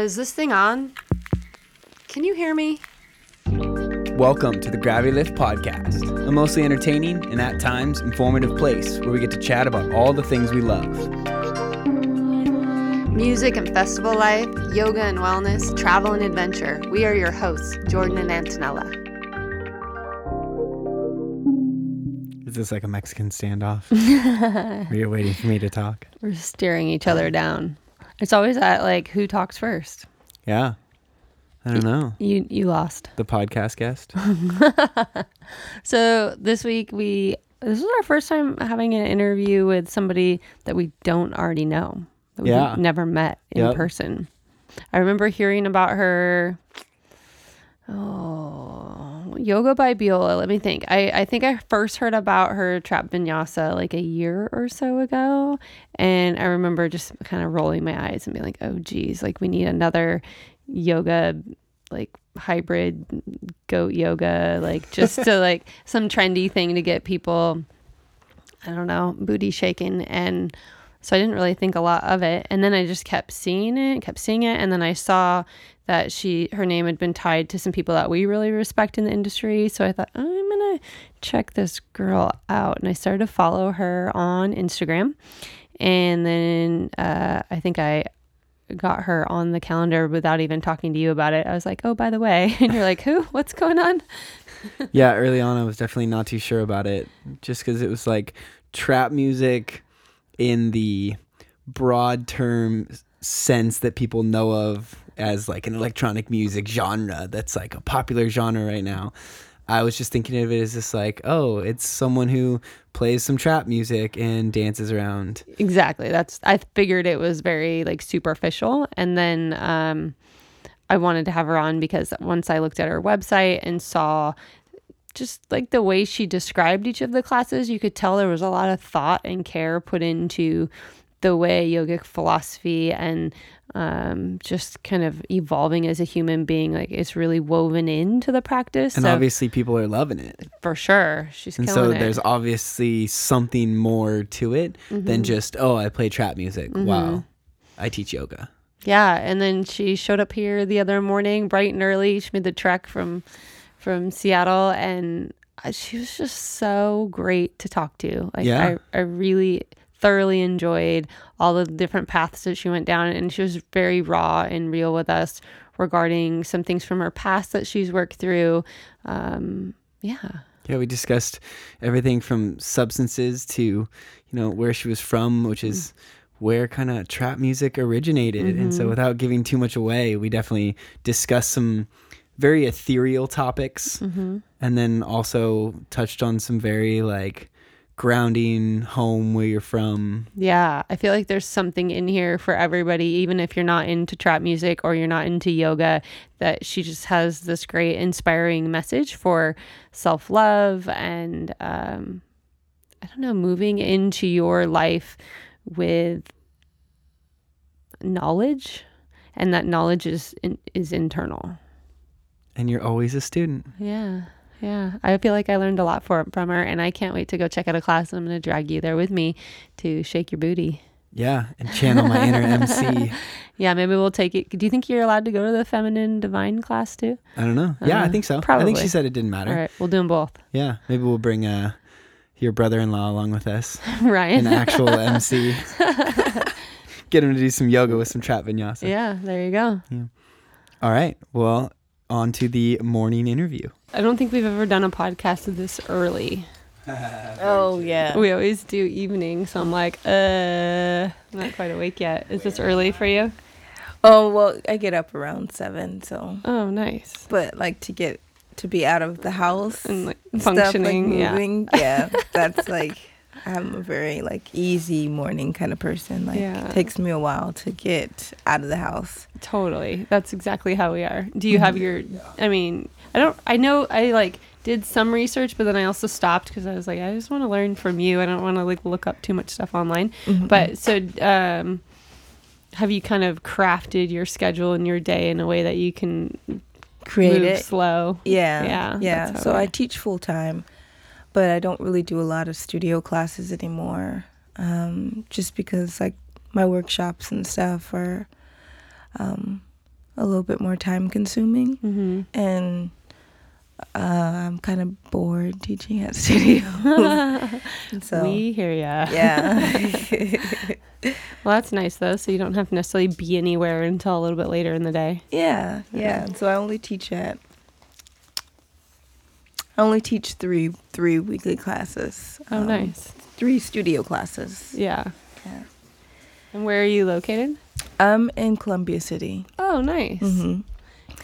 Uh, is this thing on? Can you hear me? Welcome to the Gravity Lift Podcast, a mostly entertaining and at times informative place where we get to chat about all the things we love. Music and festival life, yoga and wellness, travel and adventure. We are your hosts, Jordan and Antonella. Is this like a Mexican standoff? Where you're waiting for me to talk? We're staring each other down. It's always that like who talks first. Yeah. I don't know. You you lost. The podcast guest? So this week we this is our first time having an interview with somebody that we don't already know. That we've Yeah. never met in Yep. person. I remember hearing about her oh yoga by Biola. Let me think. I, I think I first heard about her trap vinyasa like a year or so ago. And I remember just kind of rolling my eyes and being like, oh geez, like we need another yoga like hybrid goat yoga, like just to like some trendy thing to get people, I don't know, booty shaking. And so I didn't really think a lot of it. And then I just kept seeing it, kept seeing it. And then I saw that she, her name had been tied to some people that we really respect in the industry. So I thought, I'm going to check this girl out. And I started to follow her on Instagram. And then uh, I think I got her on the calendar without even talking to you about it. I was like, oh, by the way. And you're like, who? What's going on? yeah, early on I was definitely not too sure about it just because it was like trap music in the broad term sense that people know of as like an electronic music genre that's like a popular genre right now. I was just thinking of it as just like, oh, it's someone who plays some trap music and dances around. Exactly. That's I figured it was very like superficial and then um I wanted to have her on because once I looked at her website and saw just like the way she described each of the classes, you could tell there was a lot of thought and care put into the way yogic philosophy and um, just kind of evolving as a human being, like it's really woven into the practice. And So, obviously people are loving it. for sure, she's And so it. there's obviously something more to it Mm-hmm. than just, oh, I play trap music. Wow. I teach yoga. Yeah, and then she showed up here the other morning, bright and early. She made the trek from from Seattle, and uh, she was just so great to talk to. Like Yeah. I, I really thoroughly enjoyed all the different paths that she went down, and she was very raw and real with us regarding some things from her past that she's worked through. Um, yeah, Yeah, we discussed everything from substances to, you know, where she was from, which is mm-hmm. where kind of trap music originated. And so mm-hmm. without giving too much away, we definitely discussed some very ethereal topics mm-hmm. and then also touched on some very like grounding home where you're from. Yeah, I feel like there's something in here for everybody, even if you're not into trap music or you're not into yoga, that she just has this great inspiring message for self love and, um, I don't know, moving into your life with knowledge. And that knowledge is in, is internal. And you're always a student. Yeah. Yeah. I feel like I learned a lot for, from her, and I can't wait to go check out a class. I'm going to drag you there with me to shake your booty. Yeah, and channel my inner MC. Yeah, maybe we'll take it. Do you think you're allowed to go to the feminine divine class too? I don't know. Yeah, I Uh, think so. Probably. I think she said it didn't matter. All right, we'll do them both. Yeah, maybe we'll bring uh, your brother-in-law along with us, Ryan. an actual MC. Get him to do some yoga with some trap vinyasa. yeah, there you go. Yeah. All right. Well, on to the morning interview. I don't think we've ever done a podcast this early. Oh yeah. We always do evening, so I'm like, uh, I'm not quite awake yet. Is this early for you? Oh well, I get up around seven, so Oh, nice. but like to get to be out of the house And like stuff, like, functioning, yeah. moving, yeah. That's like I'm a very like easy morning kind of person. Like Yeah. it takes me a while to get out of the house. Totally. That's exactly how we are. Do you have your I mean, I don't I know I like did some research but then I also stopped because I was like I just want to learn from you. I don't want to like look up too much stuff online. Mm-hmm. But so um have you kind of crafted your schedule and your day in a way that you can Create move it. slow? Yeah. Yeah, Yeah. So I teach full time, but I don't really do a lot of studio classes anymore. Um, just because like my workshops and stuff are um, a little bit more time consuming, Mm-hmm. and uh, I'm kind of bored teaching at studio. So we hear ya. yeah, Well, that's nice though. So you don't have to necessarily be anywhere until a little bit later in the day. yeah, yeah. So I only teach at. I only teach three three weekly classes. Oh, um, nice. Three studio classes. Yeah. Yeah. And where are you located? I'm in Columbia City. Oh, nice. hmm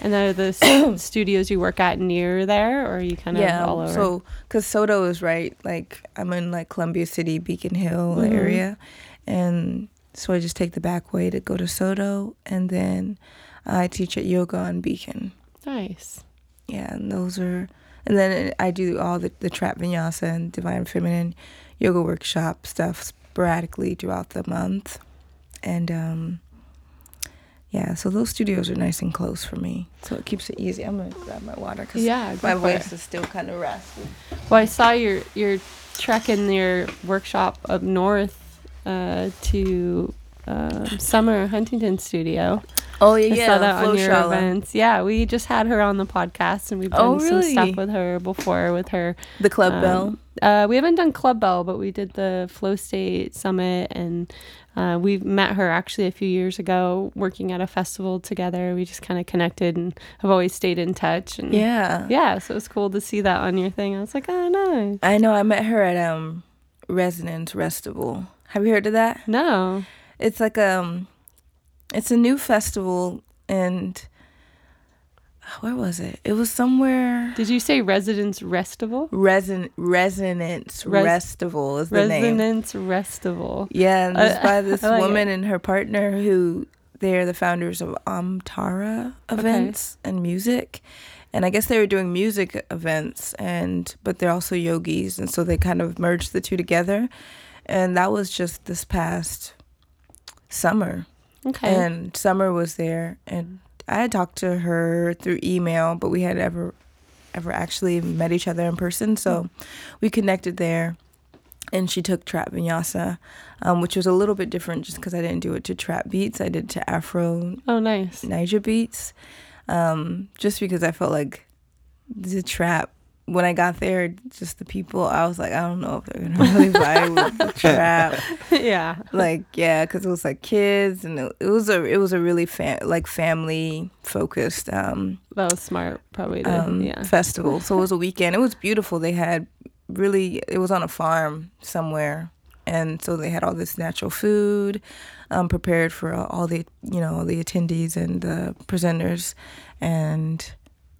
And are the studios you work at near there, or are you kind of yeah, all over? so because SoDo is right, like I'm in like Columbia City, Beacon Hill Mhm. area, and so I just take the back way to go to SoDo, and then I teach at Yoga on Beacon. nice. Yeah, and those are, and then I do all the the trap vinyasa and divine feminine yoga workshop stuff sporadically throughout the month, and um. Yeah, so those studios are nice and close for me, so it keeps it easy. I'm gonna grab my water because Yeah, my voice it. is still kind of raspy. Well, I saw your your trek in your workshop up north uh, to um, Summer Huntington Studio. Oh yeah, I yeah. saw that Flo on your Shala. events. Yeah, we just had her on the podcast, and we've done Oh, some stuff with her before with her. The Club Um, Bell. Uh, we haven't done Club Bell, but we did the Flow State Summit, and uh, we met her actually a few years ago working at a festival together. We just kind of connected and have always stayed in touch. And Yeah. yeah, so it was cool to see that on your thing. I was like, oh, nice. I know. I met her at um, Resonance Festival. Have you heard of that? No. It's like um, it's a new festival, and where was it? It was somewhere. Did you say Residence Restival? Reson Resonance Res- Festival is the name. Resonance Restival. Yeah, and it's Uh, by this like woman it. and her partner who they're the founders of Amtara events and music. And I guess they were doing music events and but they're also yogis and so they kind of merged the two together. And that was just this past summer. Okay. And Summer was there and I had talked to her through email, but we had ever ever actually met each other in person. So we connected there and she took trap vinyasa, um, which was a little bit different just because I didn't do it to trap beats. I did it to Afro oh, nice. Naija beats, um, just because I felt like the trap. When I got there, just the people, I was like, I don't know if they're gonna really vibe with the trap. Yeah. like yeah because it was like kids and it, it was a it was a really fa- like family focused um, That was smart, probably. To, um yeah. festival. So it was a weekend. It was beautiful. They had really it was on a farm somewhere. And so they had all this natural food um, prepared for all the you know all the attendees and the presenters. And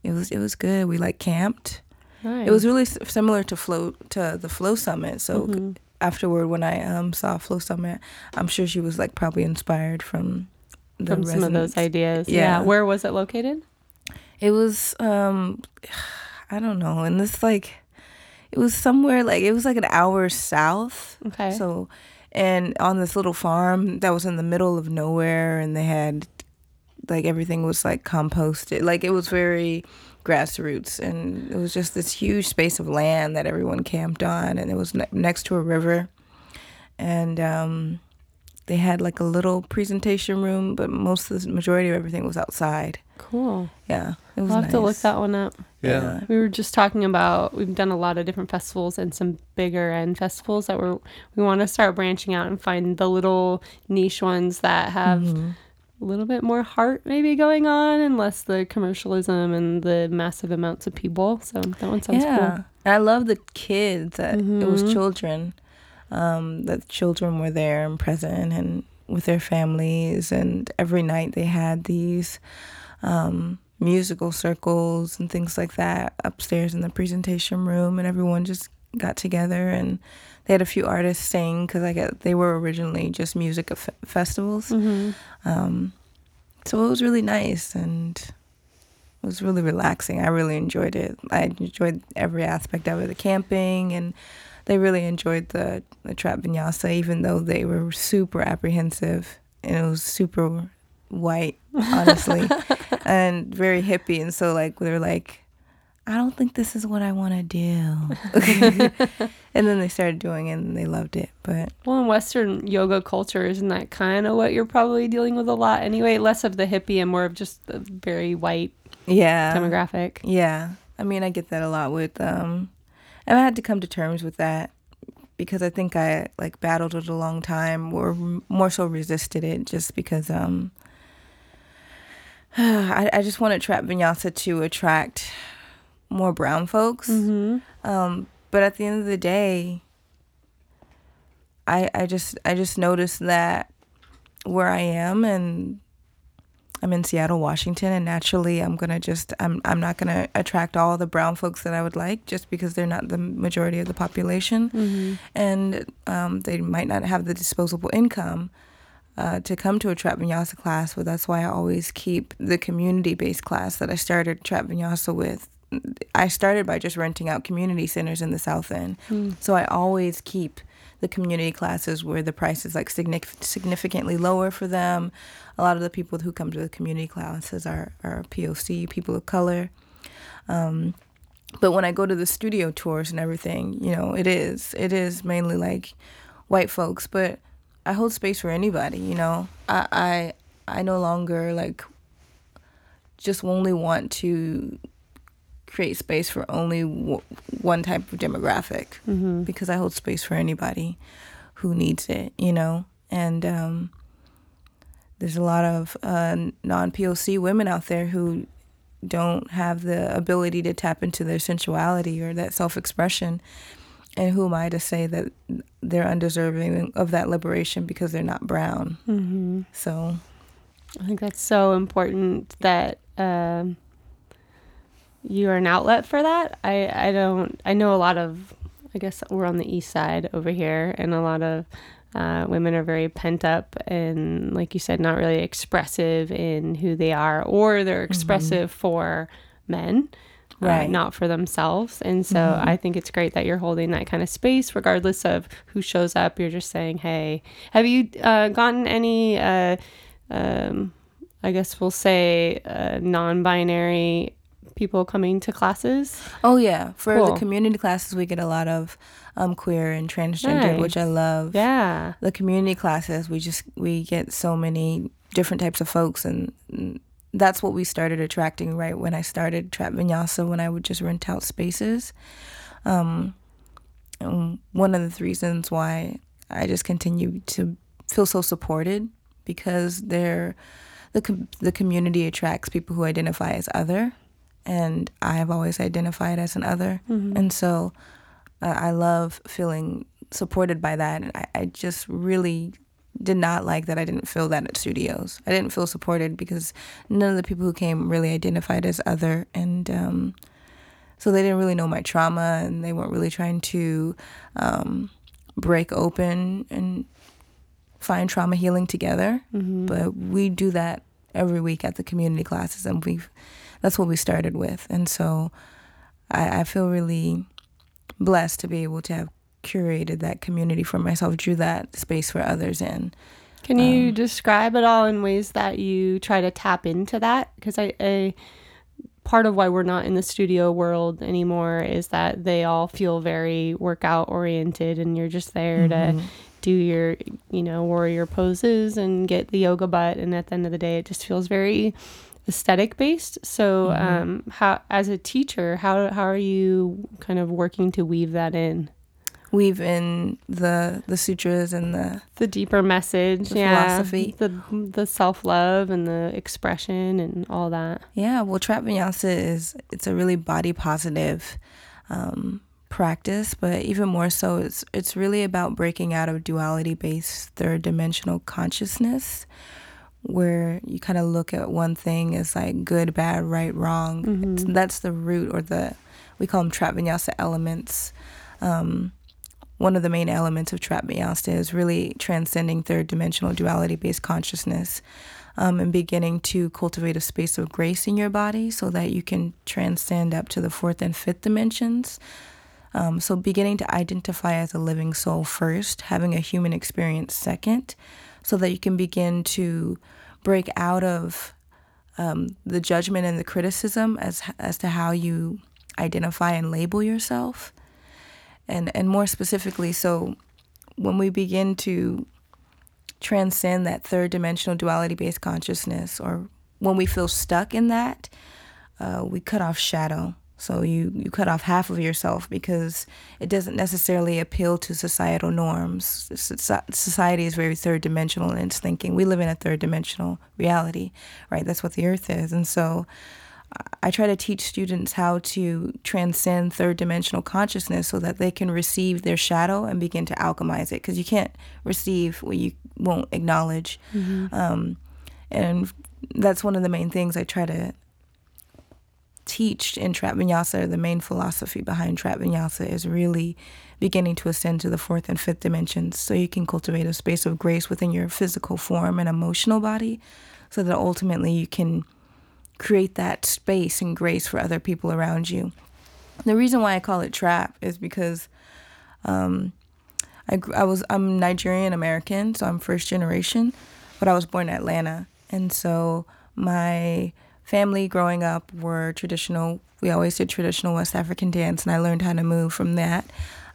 it was it was good. We like camped Nice. it was really similar to flow to the flow summit so Mhm. afterward when I um saw Flow Summit, I'm sure she was like probably inspired from the from some of those ideas. Yeah. Yeah. Where was it located? It was um I don't know, and this like it was somewhere like it was like an hour south. Okay. So and on this little farm that was in the middle of nowhere and they had like everything was like composted. Like it was very grassroots and it was just this huge space of land that everyone camped on and it was ne- next to a river and um they had like a little presentation room but most of the majority of everything was outside cool. yeah it was I'll have to look that one up. Yeah. We were just talking about we've done a lot of different festivals and some bigger end festivals that we're we want to start branching out and find the little niche ones that have Mhm. A little bit more heart maybe going on and less the commercialism and the massive amounts of people. So that one sounds yeah cool. and i love the kids that it was Mhm. children um that children were there and present and with their families and every night they had these um musical circles and things like that upstairs in the presentation room and everyone just got together and they had a few artists sing because I get they were originally just music f- festivals hmm um, so it was really nice and it was really relaxing. I really enjoyed it. I enjoyed every aspect of it, the camping, and they really enjoyed the, the trap vinyasa, even though they were super apprehensive and it was super white, honestly, and very hippie. And so, like, they're like, I don't think this is what I want to do. and then they started doing it and they loved it. But Well, in Western yoga culture, isn't that kind of what you're probably dealing with a lot anyway? Less of the hippie and more of just the very white yeah. demographic. Yeah. I mean, I get that a lot with um and I had to come to terms with that because I think I like battled it a long time or more so resisted it just because um I, I just wanted trap vinyasa to attract more brown folks. Mm-hmm. Um, but at the end of the day, I I just I just noticed that where I am and I'm in Seattle, Washington, and naturally I'm gonna just I'm I'm not gonna attract all the brown folks that I would like just because they're not the majority of the population, Mm-hmm. and um, they might not have the disposable income. Uh, to come to a trap vinyasa class, but that's why I always keep the community-based class that I started trap vinyasa with. I started by just renting out community centers in the South End, so I always keep the community classes where the price is like signif- significantly lower for them. A lot of the people who come to the community classes are, are POC, people of color. Um, but when I go to the studio tours and everything, you know, it is it is mainly like white folks, but I hold space for anybody. You know, I I, I no longer like just only want to create space for only w- one type of demographic Mm-hmm. because I hold space for anybody who needs it, you know. And um, there's a lot of uh, non POC women out there who don't have the ability to tap into their sensuality or that self expression. And who am I to say that they're undeserving of that liberation because they're not brown? Mm-hmm. So, I think that's so important that um, you are an outlet for that. I, I don't, I know a lot of, I guess we're on the east side over here, and a lot of uh, women are very pent up and, like you said, not really expressive in who they are, or they're expressive for men. uh, Right. not for themselves. And so Mhm. I think it's great that you're holding that kind of space, regardless of who shows up. You're just saying, hey, have you uh, gotten any, uh, um, I guess we'll say, uh, non binary people coming to classes? oh, yeah. For Cool. the community classes, we get a lot of um, queer and transgender, which I love. Yeah. the community classes we just we get so many different types of folks and that's what we started attracting right when i started trap vinyasa when i would just rent out spaces um one of the reasons why i just continue to feel so supported because they're the com- the community attracts people who identify as other and i have always identified as an other Mhm. and so uh, I love feeling supported by that. And I, I just really did not like that I didn't feel that at studios. I didn't feel supported because none of the people who came really identified as other. And um, so they didn't really know my trauma and they weren't really trying to um, break open and find trauma healing together. Mhm. But we do that every week at the community classes, and we've that's what we started with. And so I, I feel really blessed to be able to have curated that community for myself, drew that space for others in. Can you Um, describe it all in ways that you try to tap into that? Because I, I, part of why we're not in the studio world anymore is that they all feel very workout oriented, and you're just there to do your, you know, warrior poses and get the yoga butt. And at the end of the day, it just feels very aesthetic based. So, Mhm. um, how as a teacher, how how are you kind of working to weave that in? Weave in the the sutras and the the deeper message, The yeah, philosophy. the the self love and the expression and all that. yeah. Well, trap vinyasa is it's a really body positive um, practice, but even more so, it's it's really about breaking out of duality based third dimensional consciousness, where you kind of look at one thing as like good, bad, right, wrong. Mhm. So that's the root or the we call them trap vinyasa elements. Um, one of the main elements of trap vinyasa is really transcending third dimensional duality based consciousness um, and beginning to cultivate a space of grace in your body so that you can transcend up to the fourth and fifth dimensions. Um, so beginning to identify as a living soul first, having a human experience second, so that you can begin to break out of um, the judgment and the criticism as as to how you identify and label yourself. And and more specifically, so when we begin to transcend that third dimensional duality based consciousness, or when we feel stuck in that, uh, we cut off shadow. So you, you cut off half of yourself because it doesn't necessarily appeal to societal norms. Society is very third dimensional in its thinking. We live in a third dimensional reality, right? That's what the earth is. And so I try to teach students how to transcend third dimensional consciousness so that they can receive their shadow and begin to alchemize it because you can't receive what you won't acknowledge. Mm-hmm. Um, and that's one of the main things I try to teach in Trap Vinyasa, the main philosophy behind Trap Vinyasa is really beginning to ascend to the fourth and fifth dimensions so you can cultivate a space of grace within your physical form and emotional body so that ultimately you can create that space and grace for other people around you. The reason why I call it trap is because um, I, I was I'm Nigerian American, so I'm first generation, but I was born in Atlanta, and so my family growing up were traditional. We always did traditional West African dance, and I learned how to move from that.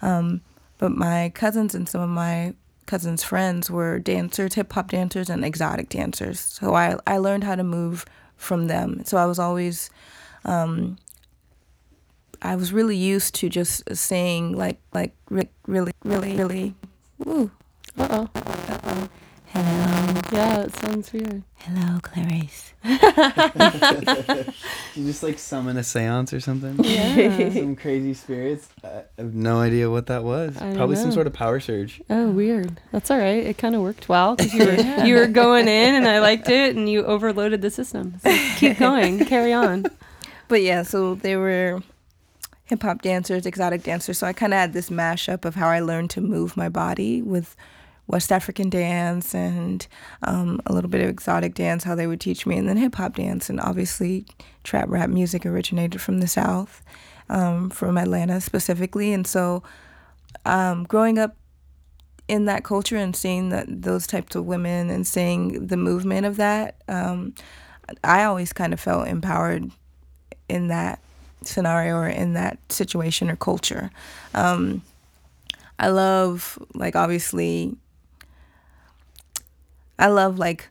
Um, but my cousins and some of my cousins' friends were dancers, hip hop dancers, and exotic dancers. So I, I learned how to move from them. So I was always, um, I was really used to just saying like like really really really. Ooh. Uh oh. Uh oh. Hello. Yeah, it sounds weird. Hello, Clarice. you just like summon a seance or something? Yeah. some crazy spirits. I have no idea what that was. I Probably some sort of power surge. Oh, weird. That's all right. It kind of worked well because you were yeah. you were going in and I liked it and you overloaded the system. So keep going. Carry on. But yeah, so they were hip hop dancers, exotic dancers. So I kind of had this mashup of how I learned to move my body with West African dance and um, a little bit of exotic dance, how they would teach me, and then hip hop dance. And obviously, trap rap music originated from the South, um, from Atlanta specifically. And so, um, growing up in that culture and seeing that those types of women and seeing the movement of that, um, I always kind of felt empowered in that scenario or in that situation or culture. Um, I love, like, obviously, I love like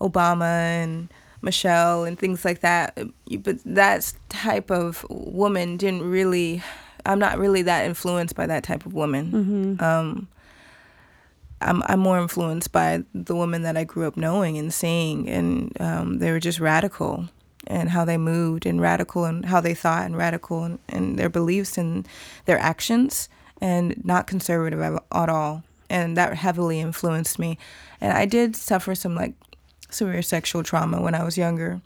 Obama and Michelle and things like that. But that type of woman didn't really. I'm not really that influenced by that type of woman. Mm-hmm. Um, I'm I'm more influenced by the women that I grew up knowing and seeing, and um, they were just radical and how they moved and radical and how they thought and radical and, and their beliefs and their actions and not conservative at all and that heavily influenced me. And I did suffer some like severe sexual trauma when I was younger.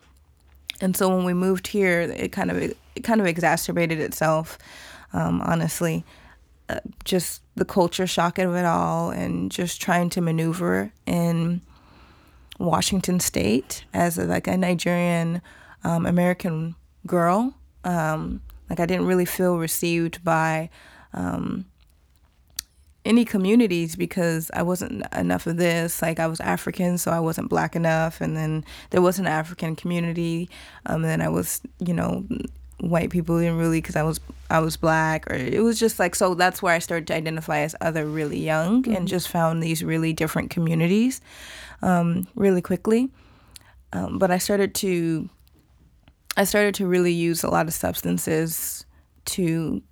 And so when we moved here, it kind of it kind of exacerbated itself. Um, honestly, uh, just the culture shock of it all, and just trying to maneuver in Washington State as a, like a Nigerian um, American girl. Um, like I didn't really feel received by um, any communities because I wasn't enough of this. Like I was African, so I wasn't black enough, and then there was an African community, um, and then I was, you know, white people didn't really because I was I was black, or it was just like so. That's where I started to identify as other really young, mm-hmm. and just found these really different communities, um, really quickly. Um, but I started to, I started to really use a lot of substances to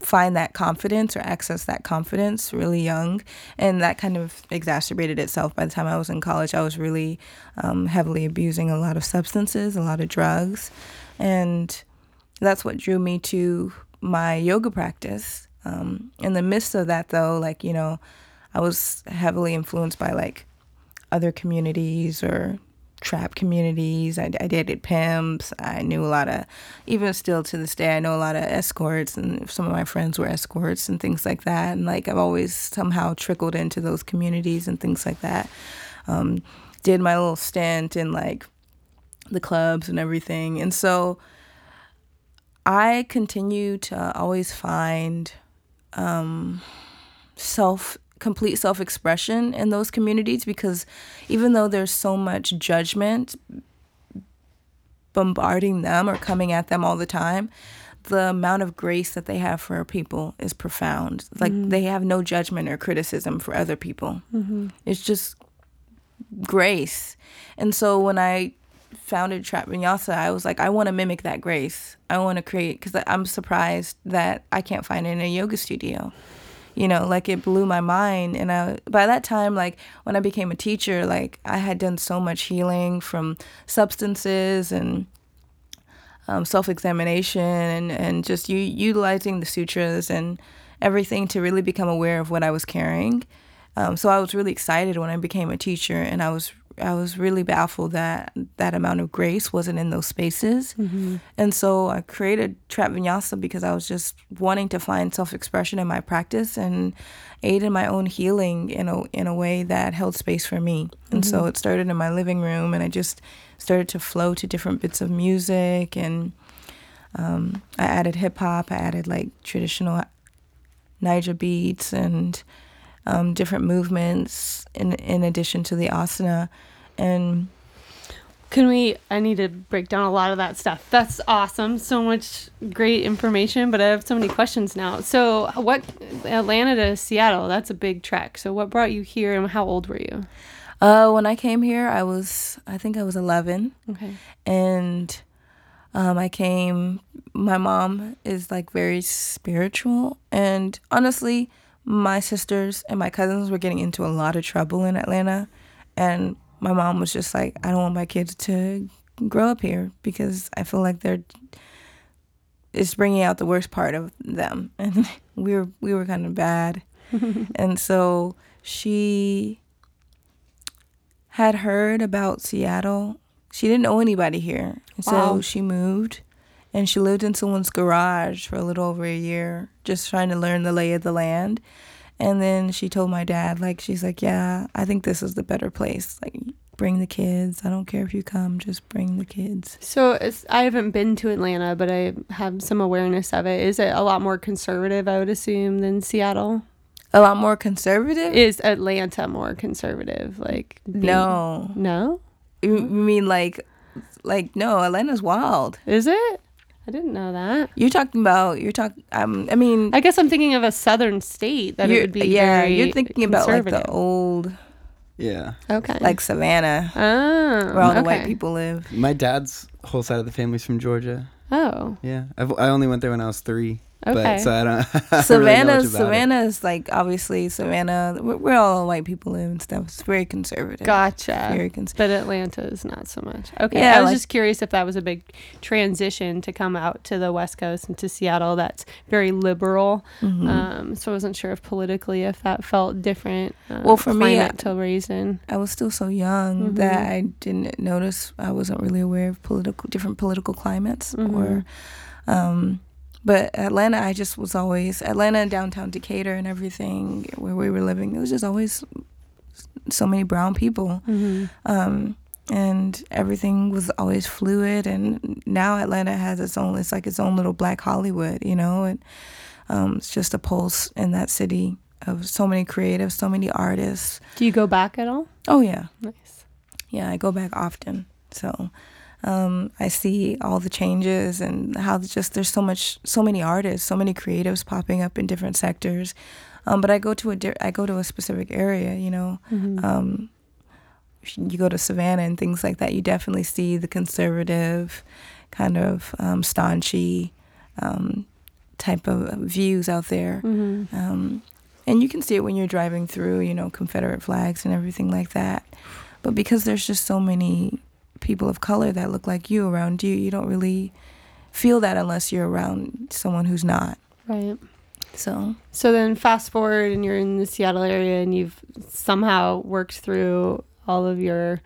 find that confidence or access that confidence really young and that kind of exacerbated itself by the time i was in college. I was really um, heavily abusing a lot of substances a lot of drugs and that's what drew me to my yoga practice. Um, in the midst of that though like you know i was heavily influenced by like other communities or trap communities. I, I dated pimps. I knew a lot of, even still to this day, I know a lot of escorts, and some of my friends were escorts and things like that. And like I've always somehow trickled into those communities and things like that. Um, did my little stint in like the clubs and everything. And so I continue to always find um, self complete self expression in those communities because even though there's so much judgment bombarding them or coming at them all the time, the amount of grace that they have for people is profound. Like mm. they have no judgment or criticism for other people. Mm-hmm. It's just grace. And so when I founded Trap Vinyasa, I was like, I want to mimic that grace. I want to create because I'm surprised that I can't find it in a yoga studio. You know, like it blew my mind. And I, by that time, like when I became a teacher, like I had done so much healing from substances and um, self-examination and, and just u- utilizing the sutras and everything to really become aware of what I was carrying. Um, so I was really excited when I became a teacher, and I was I was really baffled that that amount of grace wasn't in those spaces. And so I created Trap Vinyasa because I was just wanting to find self-expression in my practice and aid in my own healing in a in a way that held space for me. And so it started in my living room, and I just started to flow to different bits of music, and um, I added hip hop, I added like traditional Naija beats and um, different movements in in addition to the asana, and Can we? I need to break down a lot of that stuff. That's awesome. So much great information, but I have so many questions now. So, what Atlanta to Seattle? That's a big trek. So, what brought you here, and how old were you? uh, when I came here, I was I think I was eleven, Okay. and um, I came. My mom is like very spiritual, and honestly, my sisters and my cousins were getting into a lot of trouble in Atlanta, and my mom was just like, I don't want my kids to grow up here because I feel like they're it's bringing out the worst part of them, and we were we were kind of bad, and so she had heard about Seattle. She didn't know anybody here. Wow. So she moved and she lived in someone's garage for a little over a year, just trying to learn the lay of the land. And then she told my dad, like, she's like, yeah, I think this is the better place. Like, bring the kids. I don't care if you come, just bring the kids. So, I haven't been to Atlanta, but I have some awareness of it. Is it a lot more conservative? I would assume than Seattle. A lot more conservative? Is Atlanta more conservative? Like being- no. no, You you mean like, like, no, Atlanta's wild. is it? I didn't know that. You're talking about, you're talking, um, I mean, I guess I'm thinking of a southern state that it you're- would be. yeah, very you're thinking about like the old, Yeah. okay, like Savannah, oh, where all the white people live. My dad's whole side of the family's from Georgia. Oh, Yeah. I've, I only went there when I was three. Okay. But so I don't. I don't really Savannah, much about it. Savannah is like obviously Savannah, where, where all white people live and stuff. It's very conservative. gotcha. Very conservative. But Atlanta is not so much. Okay, Yeah, I was like- just curious if that was a big transition to come out to the West Coast and to Seattle. That's very liberal. Mhm. Um, so I wasn't sure if politically if that felt different. Uh, Well, for me, climate I- to raise. I was still so young Mhm. that I didn't notice. I wasn't really aware of political different political climates Mhm. or. Um, but Atlanta, I just was always Atlanta, and downtown Decatur, and everything where we were living. It was just always so many brown people. Mm-hmm. um, and everything was always fluid. And now Atlanta has its own. It's like its own little Black Hollywood, you know. And um, it's just a pulse in that city of so many creatives, so many artists. Do you go back at all? Oh yeah, Nice. yeah. I go back often, so um, I see all the changes and how just there's so much, so many artists, so many creatives popping up in different sectors. Um, but I go to a di- I go to a specific area, you know. Mhm. Um, you go to Savannah and things like that, you definitely see the conservative, kind of um, staunchy um, type of views out there. Mhm. Um, and you can see it when you're driving through, you know, Confederate flags and everything like that. But because there's just so many people of color that look like you around you, you don't really feel that unless you're around someone who's not. Right. So, So then fast forward and you're in the Seattle area and you've somehow worked through all of your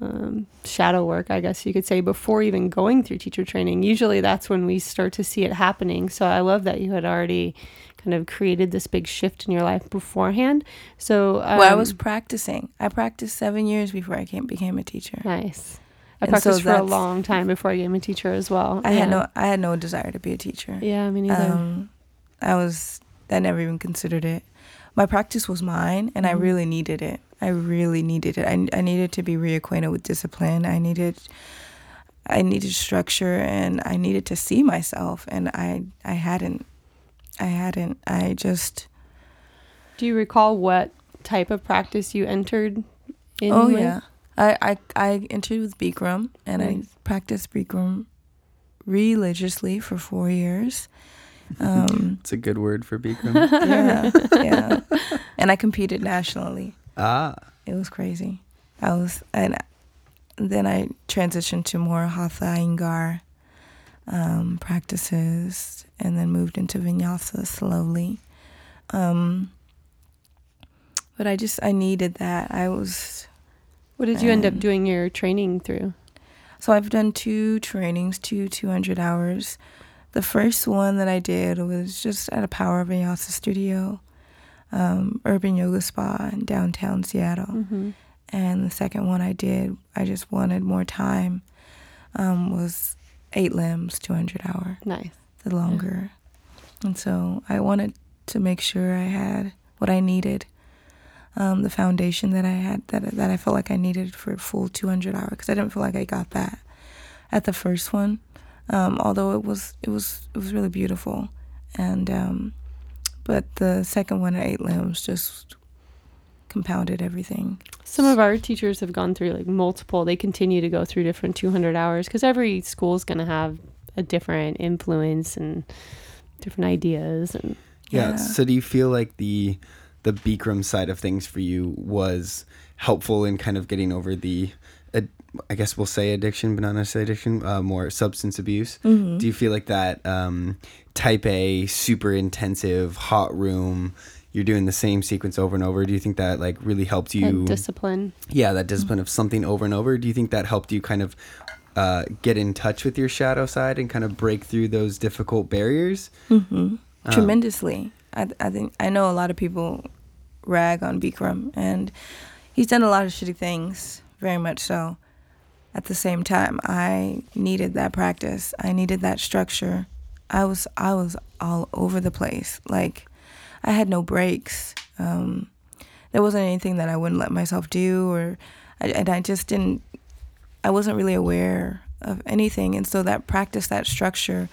um, shadow work, I guess you could say, before even going through teacher training. Usually that's when we start to see it happening. So I love that you had already kind of created this big shift in your life beforehand. So um, well, I was practicing. I practiced seven years before I came, became a teacher. nice. I And so practiced for a long time before I became a teacher as well. I had no, I had no desire to be a teacher. Yeah, me neither. Um, I was, I never even considered it. My practice was mine, and I Mhm. really needed it. I really needed it. I, I needed to be reacquainted with discipline. I needed, I needed structure and I needed to see myself and I I hadn't I hadn't I just Do you recall what type of practice you entered in? Oh with? yeah. I, I I entered with Bikram and I practiced Bikram religiously for four years. Um, It's a good word for Bikram. yeah, yeah. And I competed nationally. ah, It was crazy. I was, and then I transitioned to more Hatha Iyengar um, practices, and then moved into Vinyasa slowly. Um, but I just I needed that. I was What did you end up Um, doing your training through? so I've done two trainings, two two hundred hours. The first one that I did was just at a Power of Vinyasa studio, um, urban yoga spa in downtown Seattle. Mm-hmm. and the second one I did, I just wanted more time. Um, was eight limbs, two hundred hour, Nice. the longer, and so I wanted to make sure I had what I needed, um, the foundation that I had that that I felt like I needed for a full two hundred hour because I didn't feel like I got that at the first one, um, although it was it was it was really beautiful, and um, but the second one at eight limbs just compounded everything. Some of our teachers have gone through like multiple. They continue to go through different 200 hours because every school is going to have a different influence and different ideas. And yeah. Yeah. So do you feel like the the Bikram side of things for you was helpful in kind of getting over the, I guess we'll say addiction, but not necessarily addiction, uh, more substance abuse? Mm-hmm. Do you feel like that um, type A, super intensive, hot room? You're doing the same sequence over and over. Do you think that like really helped that you? discipline. yeah, that discipline of something over and over. Do you think that helped you kind of uh, get in touch with your shadow side and kind of break through those difficult barriers? Mm-hmm. Um, Tremendously. I, I think I know a lot of people rag on Bikram, and he's done a lot of shitty things, very much so. At the same time, I needed that practice. I needed that structure. I was I was all over the place. Like I had no breaks. Um, there wasn't anything that I wouldn't let myself do, or and I just didn't. I wasn't really aware of anything, and so that practice, that structure,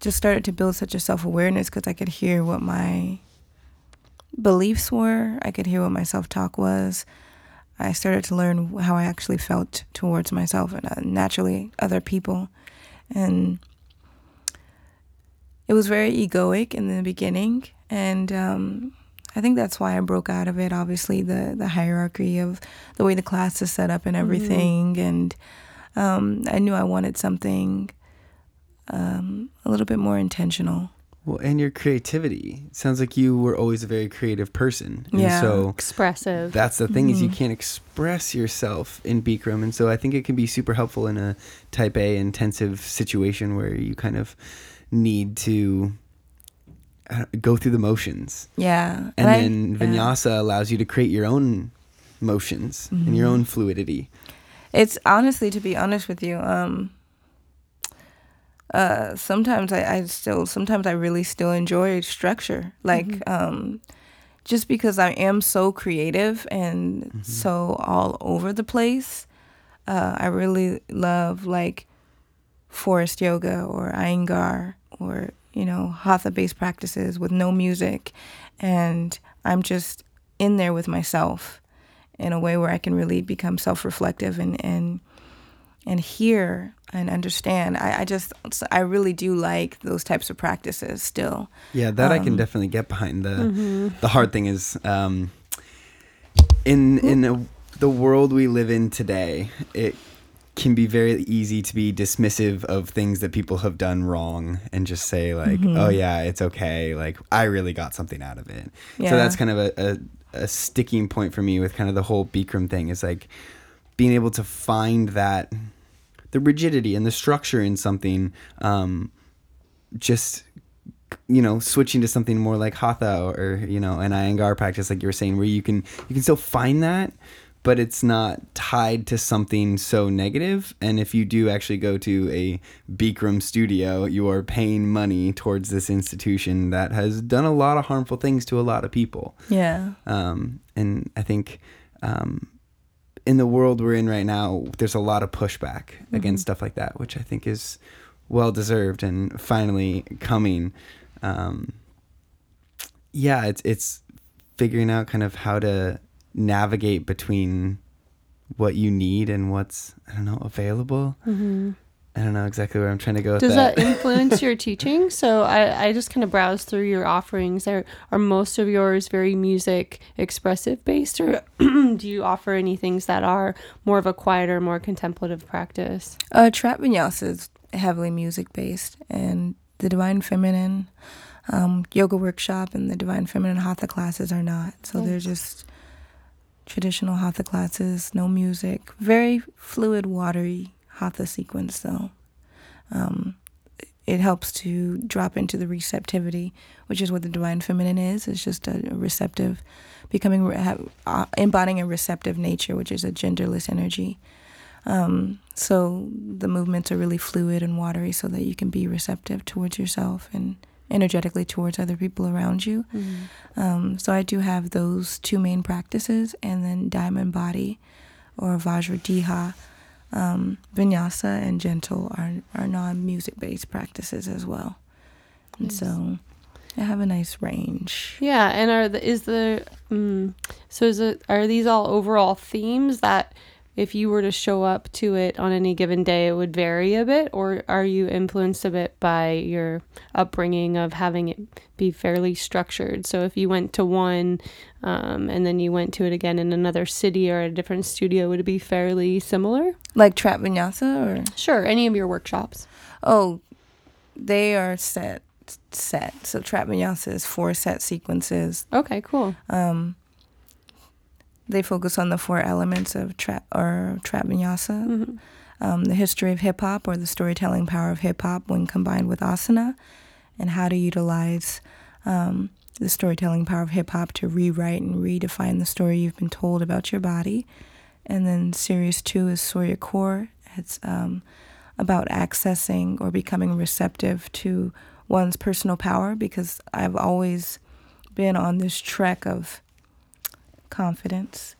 just started to build such a self awareness because I could hear what my beliefs were. I could hear what my self talk was. I started to learn how I actually felt towards myself and uh, naturally other people. And it was very egoic in the beginning. And um, I think that's why I broke out of it. Obviously, the, the hierarchy of the way the class is set up and everything. And um, I knew I wanted something um, a little bit more intentional. Well, and your creativity. It sounds like you were always a very creative person. And Yeah. so Expressive. that's the thing is you Mhm. can't express yourself in Bikram. And so I think it can be super helpful in a type A intensive situation where you kind of need to uh, go through the motions. Yeah. And, I- then yeah. vinyasa allows you to create your own motions and your Mhm. own fluidity. It's honestly, to be honest with you, um, uh, sometimes I, I still, sometimes I really still enjoy structure. Like, Mhm. um, just because I am so creative and so all over the place, uh, I really love like Forrest yoga or Iyengar or, you know, hatha based practices with no music. And I'm just in there with myself in a way where I can really become self reflective and, and, and hear and understand. I, I just, I really do like those types of practices still. Yeah, that I can Um, definitely get behind. The Mm-hmm. the hard thing is um, in in a, the world we live in today, it can be very easy to be dismissive of things that people have done wrong and just say like, Mhm. "Oh yeah, it's okay." Like I really got something out of it. Yeah. So that's kind of a, a a sticking point for me with kind of the whole Bikram thing is like being able to find that the rigidity and the structure in something um, just you know switching to something more like hatha or you know an iyengar practice like you were saying where you can you can still find that but it's not tied to something so negative and if you do actually go to a bikram studio you are paying money towards this institution that has done a lot of harmful things to a lot of people Yeah. um, and I think um, in the world we're in right now, there's a lot of pushback Mm-hmm. against stuff like that, which I think is well deserved and finally coming. Um, yeah, it's it's figuring out kind of how to navigate between what you need and what's I don't know available. I don't know exactly where I'm trying to go with. Does that. that influence your teaching? So I, I just kind of browse through your offerings. Are are most of yours very music expressive based, or do you offer any things that are more of a quieter, more contemplative practice? Uh, trap vinyasa is heavily music based, and the Divine Feminine um, yoga workshop and the Divine Feminine hatha classes are not. So they're just traditional hatha classes, no music, very fluid, watery hatha sequence though. Um, it helps to drop into the receptivity, which is what the divine feminine is. It's just a, receptive, becoming uh, embodying a receptive nature, which is a genderless energy. Um, so the movements are really fluid and watery, so that you can be receptive towards yourself and energetically towards other people around you. Um, so I do have those two main practices, and then diamond body, or Vajradeha, um, vinyasa, and gentle are are non music based practices as well. And Nice. so I have a nice range. Yeah, and are the is the mm, so is it are these all overall themes that if you were to show up to it on any given day, it would vary a bit, or are you influenced a bit by your upbringing of having it be fairly structured? So if you went to one, um, and then you went to it again in another city or a different studio, would it be fairly similar? Like trap vinyasa, or Sure, any of your workshops. oh, they are set set. So trap vinyasa is four set sequences. Okay, cool. Um, they focus on the four elements of trap or trap vinyasa. hmm um, the history of hip hop or the storytelling power of hip hop when combined with asana, and how to utilize um, the storytelling power of hip hop to rewrite and redefine the story you've been told about your body. And then series two is Surya Core. It's um, about accessing or becoming receptive to one's personal power because I've always been on this trek of confidence,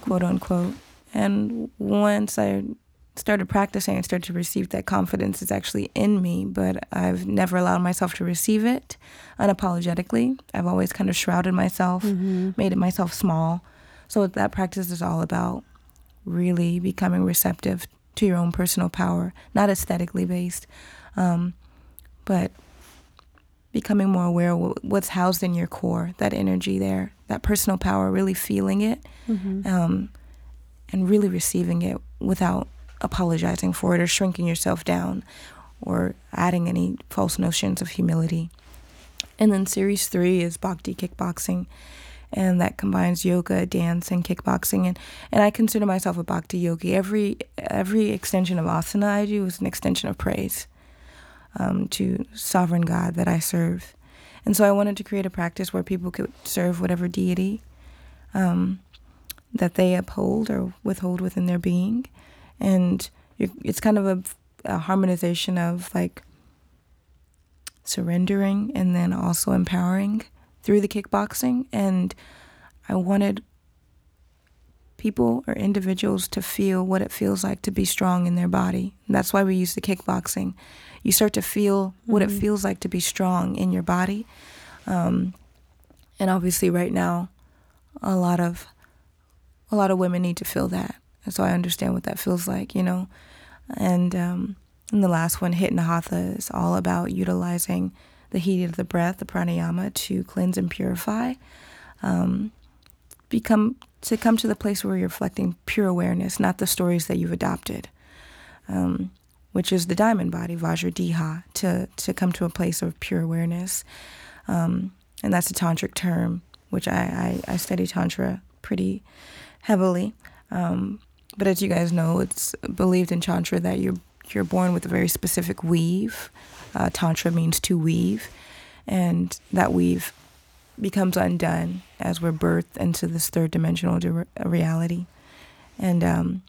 quote unquote. And once I started practicing, I started to receive that confidence is actually in me, but I've never allowed myself to receive it unapologetically. I've always kind of shrouded myself, made it myself small. So that practice is all about really becoming receptive to your own personal power, not aesthetically based, um, but becoming more aware of what's housed in your core, that energy there, that personal power, really feeling it um, and really receiving it without apologizing for it or shrinking yourself down or adding any false notions of humility. And then series three is Bhakti kickboxing, and that combines yoga, dance, and kickboxing. And, and I consider myself a Bhakti yogi. Every every extension of asana I do is an extension of praise um, to sovereign God that I serve. And so I wanted to create a practice where people could serve whatever deity um, that they uphold or withhold within their being. And it's kind of a, a harmonization of like surrendering and then also empowering through the kickboxing. And I wanted people or individuals to feel what it feels like to be strong in their body. And that's why we use the kickboxing. You start to feel what it feels like to be strong in your body. Um, and obviously, right now, a lot of a lot of women need to feel that. And so I understand what that feels like, you know. And um, and the last one, Hit Hatha, is all about utilizing the heat of the breath, the pranayama, to cleanse and purify. Um, become to come to the place where you're reflecting pure awareness, not the stories that you've adopted. Um, which is the diamond body, Vajradeha, to to come to a place of pure awareness. Um, and that's a tantric term, which I, I, I study tantra pretty heavily. Um, but as you guys know, it's believed in tantra that you're you're born with a very specific weave. Uh, tantra means to weave, and that weave becomes undone as we're birthed into this third dimensional di- reality. And um,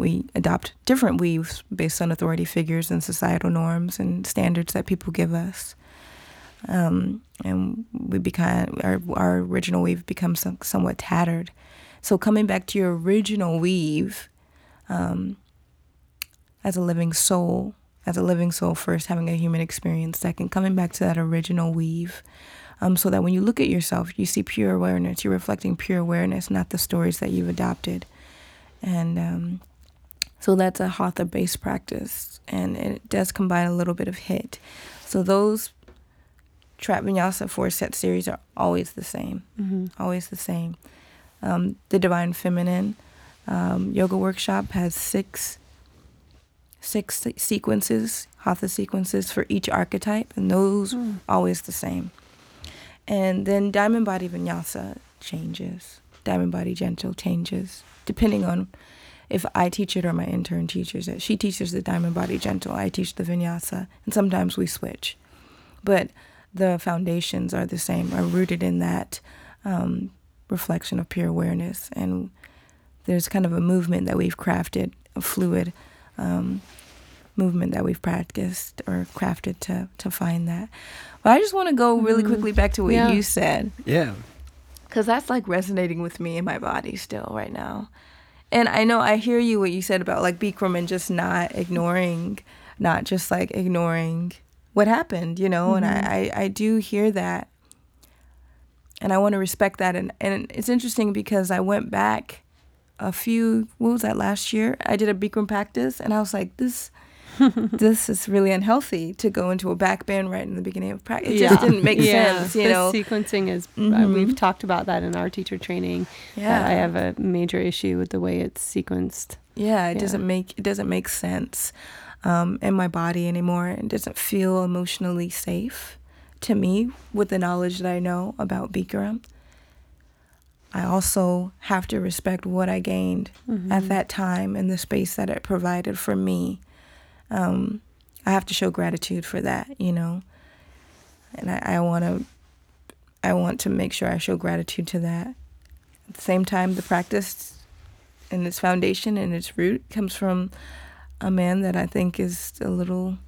we adopt different weaves based on authority figures and societal norms and standards that people give us. Um, and we become our, our original weave becomes some, somewhat tattered. So coming back to your original weave, um, as a living soul, as a living soul first, having a human experience. Second, coming back to that original weave. Um, so that when you look at yourself, you see pure awareness. You're reflecting pure awareness, not the stories that you've adopted. And um, so that's a hatha based practice. And it does combine a little bit of hit. So those trap vinyasa four set series are always the same, Mm-hmm. always the same. Um, the Divine Feminine um, yoga workshop has six six sequences, hatha sequences for each archetype, and those Hmm. always the same. And then Diamond Body Vinyasa changes. Diamond Body Gentle changes depending on if I teach it or my intern teaches it. She teaches the Diamond Body Gentle, I teach the Vinyasa, and sometimes we switch. But the foundations are the same, are rooted in that um, reflection of pure awareness. And there's kind of a movement that we've crafted, a fluid um, movement that we've practiced or crafted to, to find that. But I just want to go really Mhm. quickly back to what Yeah. you said Yeah. because that's like resonating with me in my body still right now. And I know I hear you what you said about like Bikram and just not ignoring, not just like ignoring what happened, you know. And I, mm-hmm. I I do hear that, and I want to respect that. And and it's interesting because I went back a few what was that last year? I did a Bikram practice, and I was like this. This is really unhealthy to go into a back bend right in the beginning of practice. It just didn't make sense, you the know. sequencing is. Uh, Mhm. we've talked about that in our teacher training. Yeah, I have a major issue with the way it's sequenced. Yeah, it Yeah. doesn't make it doesn't make sense um, in my body anymore. It doesn't feel emotionally safe to me with the knowledge that I know about Bikram. I also have to respect what I gained Mm-hmm. at that time and the space that it provided for me. Um, I have to show gratitude for that, you know, and I, I want to. I want to make sure I show gratitude to that. At the same time, the practice and its foundation and its root comes from a man that I think is a little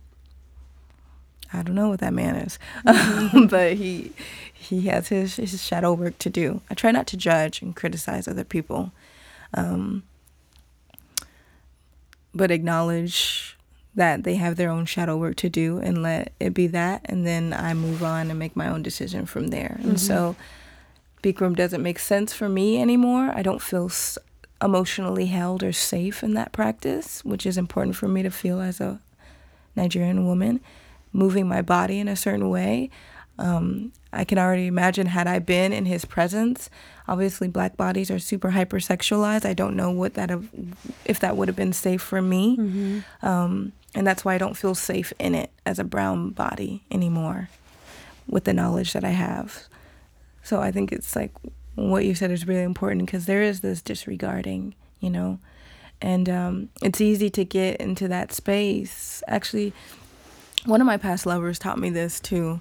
I don't know what that man is. but he he has his his shadow work to do. I try not to judge and criticize other people. Um, but acknowledge that they have their own shadow work to do and let it be that and then I move on and make my own decision from there. And so Bikram doesn't make sense for me anymore. I don't feel s- emotionally held or safe in that practice, which is important for me to feel as a Nigerian woman. Moving my body in a certain way. Um, I can already imagine had I been in his presence. Obviously, black bodies are super hypersexualized. I don't know what that have, if that would have been safe for me, Mm-hmm. um, and that's why I don't feel safe in it as a brown body anymore, with the knowledge that I have. So I think it's like what you said is really important because there is this disregarding, you know, and um, it's easy to get into that space. Actually, one of my past lovers taught me this too,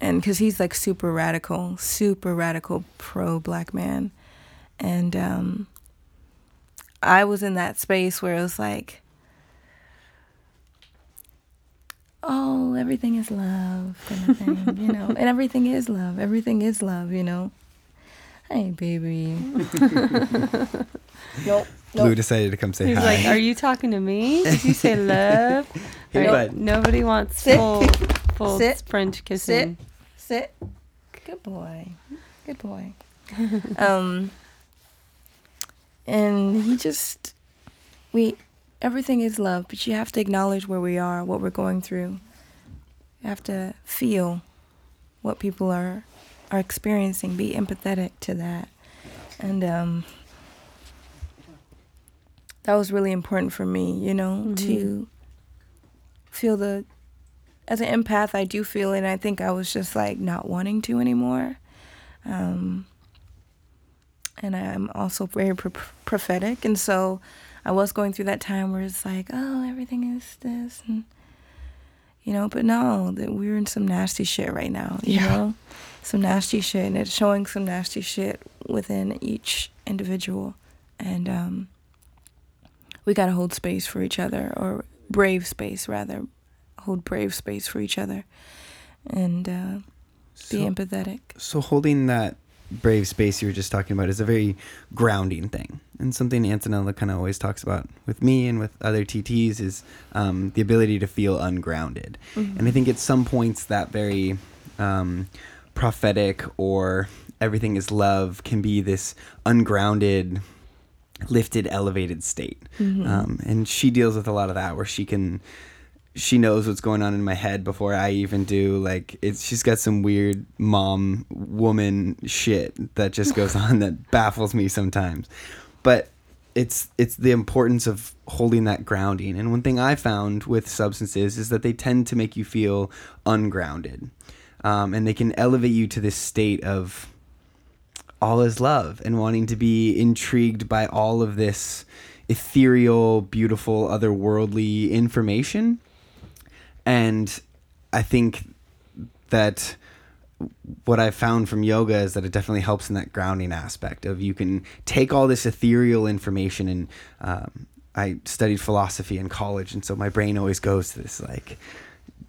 and because he's like super radical, super radical pro black man, and um, I was in that space where it was like. Oh, everything is love, kind of thing, you know, and everything is love. Everything is love, you know. Hey, baby. nope. Blue Nope. decided to come say He's hi. like, "Are you talking to me? Did you say love? Hey, Or bud. Nobody wants Sit. full, full Sit. French kissing. Sit. Sit. Good boy. Good boy. um, and he just, we, everything is love, but you have to acknowledge where we are, what we're going through. You have to feel what people are are experiencing. Be empathetic to that, and um, that was really important for me. You know, to feel the as an empath, I do feel it. And I think I was just like not wanting to anymore. Um, and I'm also very pro- prophetic. And so I was going through that time where it's like, oh, everything is this. And, you know, but no, that we're in some nasty shit right now, you Yeah. know? Some nasty shit. And it's showing some nasty shit within each individual. And um, we got to hold space for each other, or brave space, rather. Hold brave space for each other. And uh, be so, empathetic. so holding that brave space you were just talking about is a very grounding thing, and something Antonella kind of always talks about with me and with other TTs is um, the ability to feel ungrounded. Mm-hmm. And I think at some points that very um, prophetic or everything is love can be this ungrounded lifted elevated state Mm-hmm. um, and she deals with a lot of that where she can she knows what's going on in my head before i even do like it's she's got some weird mom woman shit that just goes on that baffles me sometimes but it's it's the importance of holding that grounding and one thing i found with substances is that they tend to make you feel ungrounded um, and they can elevate you to this state of all is love and wanting to be intrigued by all of this ethereal, beautiful, otherworldly information. And I think that what I've found from yoga is that it definitely helps in that grounding aspect of you can take all this ethereal information and um, I studied philosophy in college and so my brain always goes to this like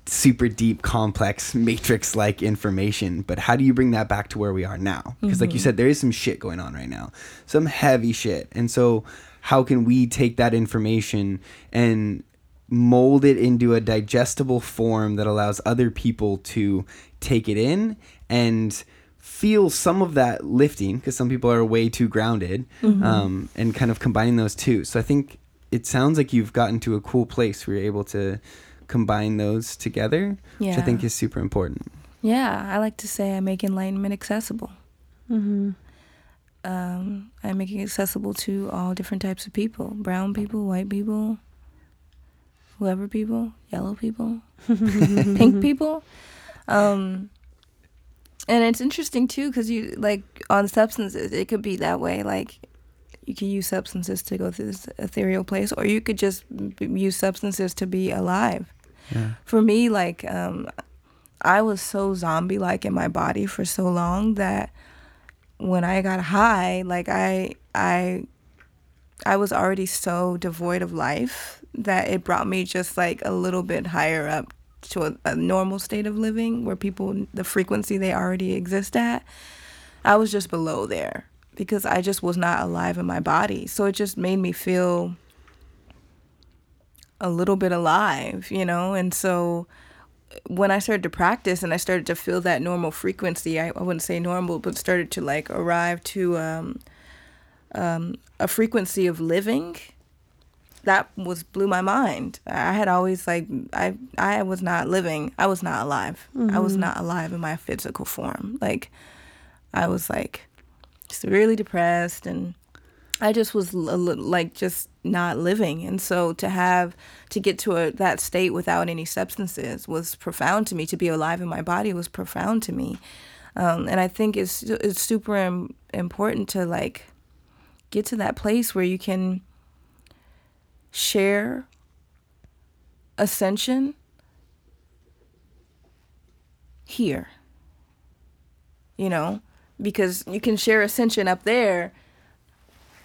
super deep complex matrix like information. But how do you bring that back to where we are now? Because like you said there is some shit going on right now some heavy shit. And so how can we take that information and mold it into a digestible form that allows other people to take it in and feel some of that lifting because some people are way too grounded um, and kind of combining those two so i think it sounds like you've gotten to a cool place where you're able to combine those together which i think is super important Yeah, I like to say I make enlightenment accessible. Mm-hmm. Um, I make it accessible to all different types of people brown people, white people, whoever people, yellow people, pink people. Um, and it's interesting too because you like on substances, it could be that way. Like you can use substances to go through this ethereal place, or you could just b- use substances to be alive. yeah For me, like um, I was so zombie like in my body for so long that when I got high, like I I I was already so devoid of life that it brought me just like a little bit higher up to a, a normal state of living where people the frequency they already exist at. I was just below there because I just was not alive in my body. So it just made me feel a little bit alive, you know? And so when I started to practice and I started to feel that normal frequency, I, I wouldn't say normal, but started to like arrive to um, um, a frequency of living, that was blew my mind. I had always like I I was not living. I was not alive. I was not alive in my physical form. Like I was like severely depressed and I just was like just not living, and so to have to get to a, that state without any substances was profound to me. To be alive in my body was profound to me, um, and I think it's it's super important to like get to that place where you can share ascension here. You know, because you can share ascension up there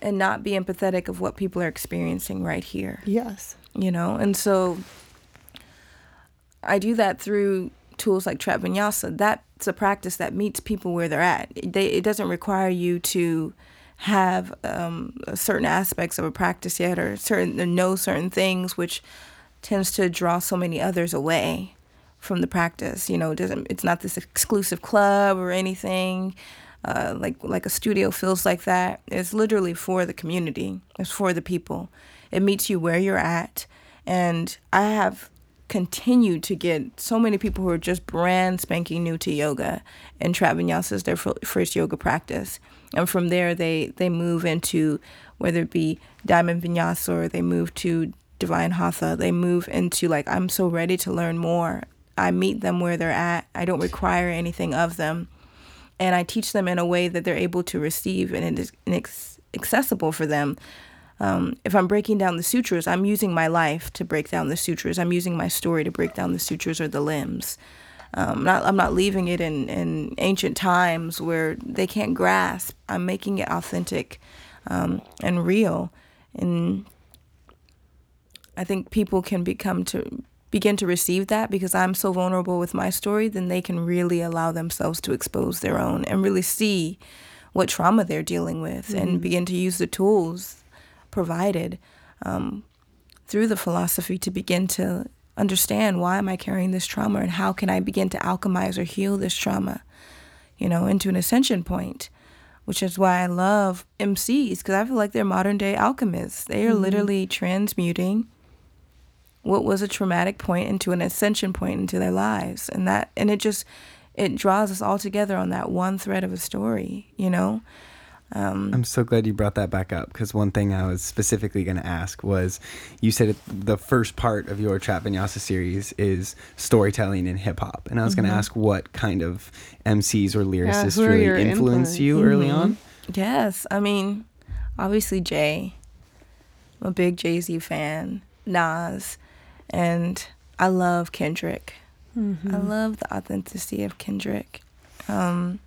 and not be empathetic of what people are experiencing right here Yes. you know and so i do that through tools like trap vinyasa that's a practice that meets people where they're at they, it doesn't require you to have um, certain aspects of a practice yet or certain or know certain things which tends to draw so many others away from the practice you know it doesn't it's not this exclusive club or anything uh, like like a studio feels like that. It's literally for the community. It's for the people. It meets you where you're at, and I have continued to get so many people who are just brand spanking new to yoga, and Trap is their fir- first yoga practice, and from there they they move into whether it be Diamond Vinyasa or they move to Divine Hatha. They move into like I'm so ready to learn more. I meet them where they're at. I don't require anything of them and I teach them in a way that they're able to receive and it is and it's accessible for them. Um, if I'm breaking down the sutras, I'm using my life to break down the sutras. I'm using my story to break down the sutras or the limbs. Um, not, I'm not leaving it in, in ancient times where they can't grasp. I'm making it authentic um, and real. And I think people can become to begin to receive that because I'm so vulnerable with my story, then they can really allow themselves to expose their own and really see what trauma they're dealing with mm-hmm. and begin to use the tools provided um, through the philosophy to begin to understand why am I carrying this trauma and how can I begin to alchemize or heal this trauma, you know, into an ascension point, which is why I love MCs because I feel like they're modern day alchemists. They are mm-hmm. literally transmuting what was a traumatic point into an ascension point into their lives and that and it just it draws us all together on that one thread of a story you know um, I'm so glad you brought that back up because one thing I was specifically going to ask was you said the first part of your Trap Vinyasa series is storytelling in hip hop. And I was mm-hmm. going to ask what kind of MCs or lyricists yeah, really influenced you mm-hmm. early on. Yes. I mean, obviously, Jay. I'm a big Jay Z fan. Nas and I love Kendrick. Mm-hmm. I love the authenticity of Kendrick. Um,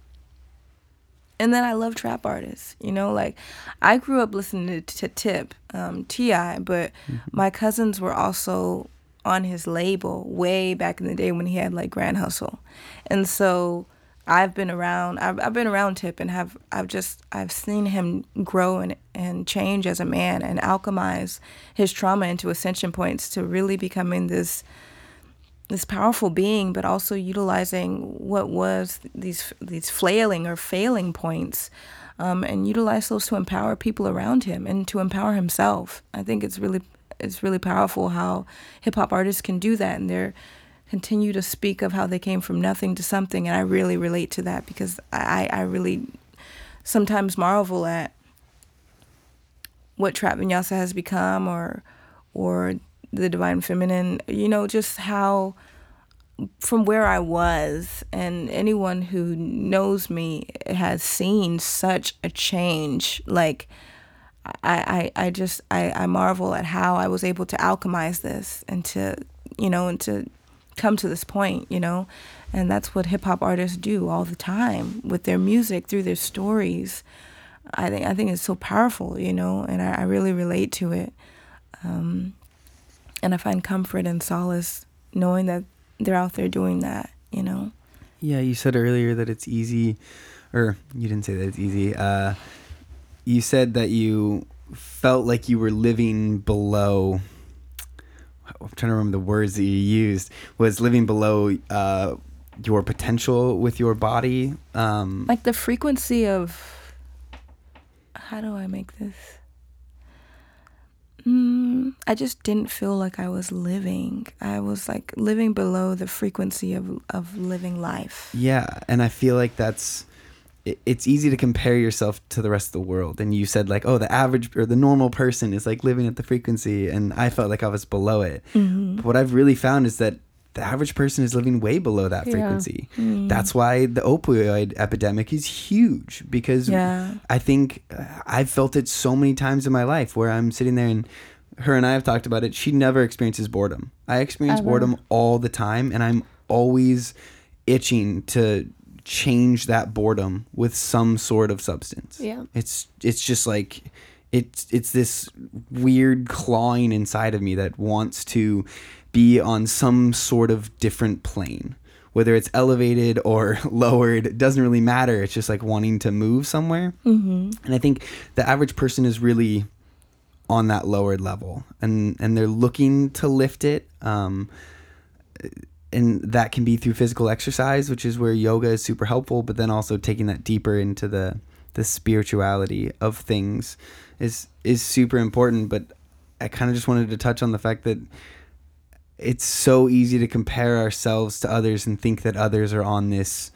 and then I love trap artists. You know, like I grew up listening to, to Tip, um, T.I., but mm-hmm. my cousins were also on his label way back in the day when he had like Grand Hustle, and so I've been around. I've, I've been around Tip and have I've just I've seen him grow and and change as a man and alchemize his trauma into ascension points to really becoming this this powerful being, but also utilizing what was these these flailing or failing points, um, and utilize those to empower people around him and to empower himself. I think it's really it's really powerful how hip hop artists can do that, and they're continue to speak of how they came from nothing to something. And I really relate to that because I, I really sometimes marvel at what trap vinyasa has become or or the divine feminine you know just how from where i was and anyone who knows me has seen such a change like i i, I just I, I marvel at how i was able to alchemize this and to you know and to come to this point, you know? And that's what hip hop artists do all the time with their music, through their stories. I think I think it's so powerful, you know, and I, I really relate to it. Um, and I find comfort and solace knowing that they're out there doing that, you know. Yeah, you said earlier that it's easy, or you didn't say that it's easy. Uh, you said that you felt like you were living below I'm trying to remember the words that you used was living below uh, your potential with your body. Um, like the frequency of how do I make this? Mm, I just didn't feel like I was living. I was like living below the frequency of of living life. Yeah, and I feel like that's it's easy to compare yourself to the rest of the world and you said like oh the average or the normal person is like living at the frequency and i felt like i was below it mm-hmm. but what i've really found is that the average person is living way below that frequency yeah. mm. that's why the opioid epidemic is huge because yeah. i think uh, i've felt it so many times in my life where i'm sitting there and her and i have talked about it she never experiences boredom i experience Ever. boredom all the time and i'm always itching to change that boredom with some sort of substance. Yeah. It's it's just like it's it's this weird clawing inside of me that wants to be on some sort of different plane. Whether it's elevated or lowered, it doesn't really matter. It's just like wanting to move somewhere. Mm-hmm. And I think the average person is really on that lowered level, and and they're looking to lift it. Um, and that can be through physical exercise, which is where yoga is super helpful, but then also taking that deeper into the the spirituality of things is is super important, but I kind of just wanted to touch on the fact that it's so easy to compare ourselves to others and think that others are on this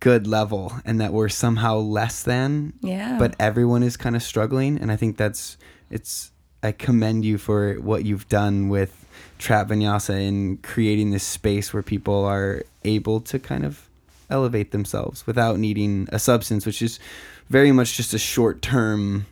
good level and that we're somehow less than. Yeah. But everyone is kind of struggling and I think that's it's I commend you for what you've done with trap vinyasa and creating this space where people are able to kind of elevate themselves without needing a substance, which is very much just a short term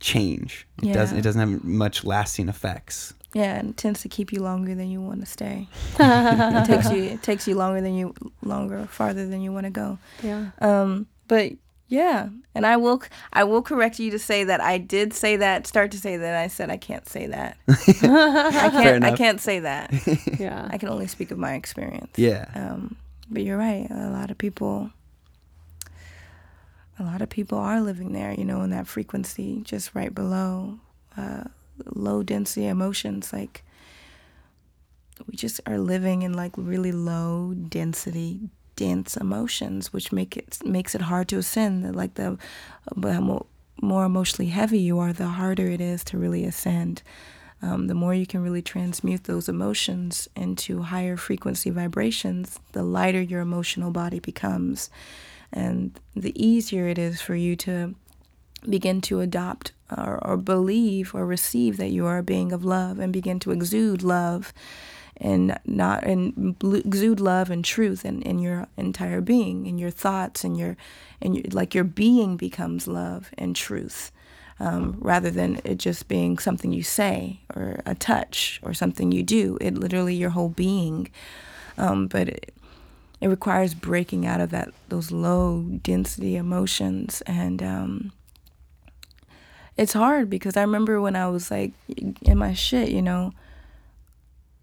change. It yeah. doesn't it doesn't have much lasting effects. Yeah, and it tends to keep you longer than you want to stay. it takes you it takes you longer than you longer farther than you want to go. Yeah. Um, but Yeah, and I will I will correct you to say that I did say that. Start to say that I said I can't say that. I can't. I can't say that. Yeah. I can only speak of my experience. Yeah. Um, but you're right. A lot of people. A lot of people are living there, you know, in that frequency, just right below uh, low density emotions. Like we just are living in like really low density dense emotions which make it makes it hard to ascend like the more emotionally heavy you are the harder it is to really ascend um, the more you can really transmute those emotions into higher frequency vibrations the lighter your emotional body becomes and the easier it is for you to begin to adopt or, or believe or receive that you are a being of love and begin to exude love and not and exude love and truth in, in your entire being in your thoughts and your and your, like your being becomes love and truth um, rather than it just being something you say or a touch or something you do. It literally your whole being um, but it, it requires breaking out of that those low density emotions and um, it's hard because I remember when I was like in my shit, you know,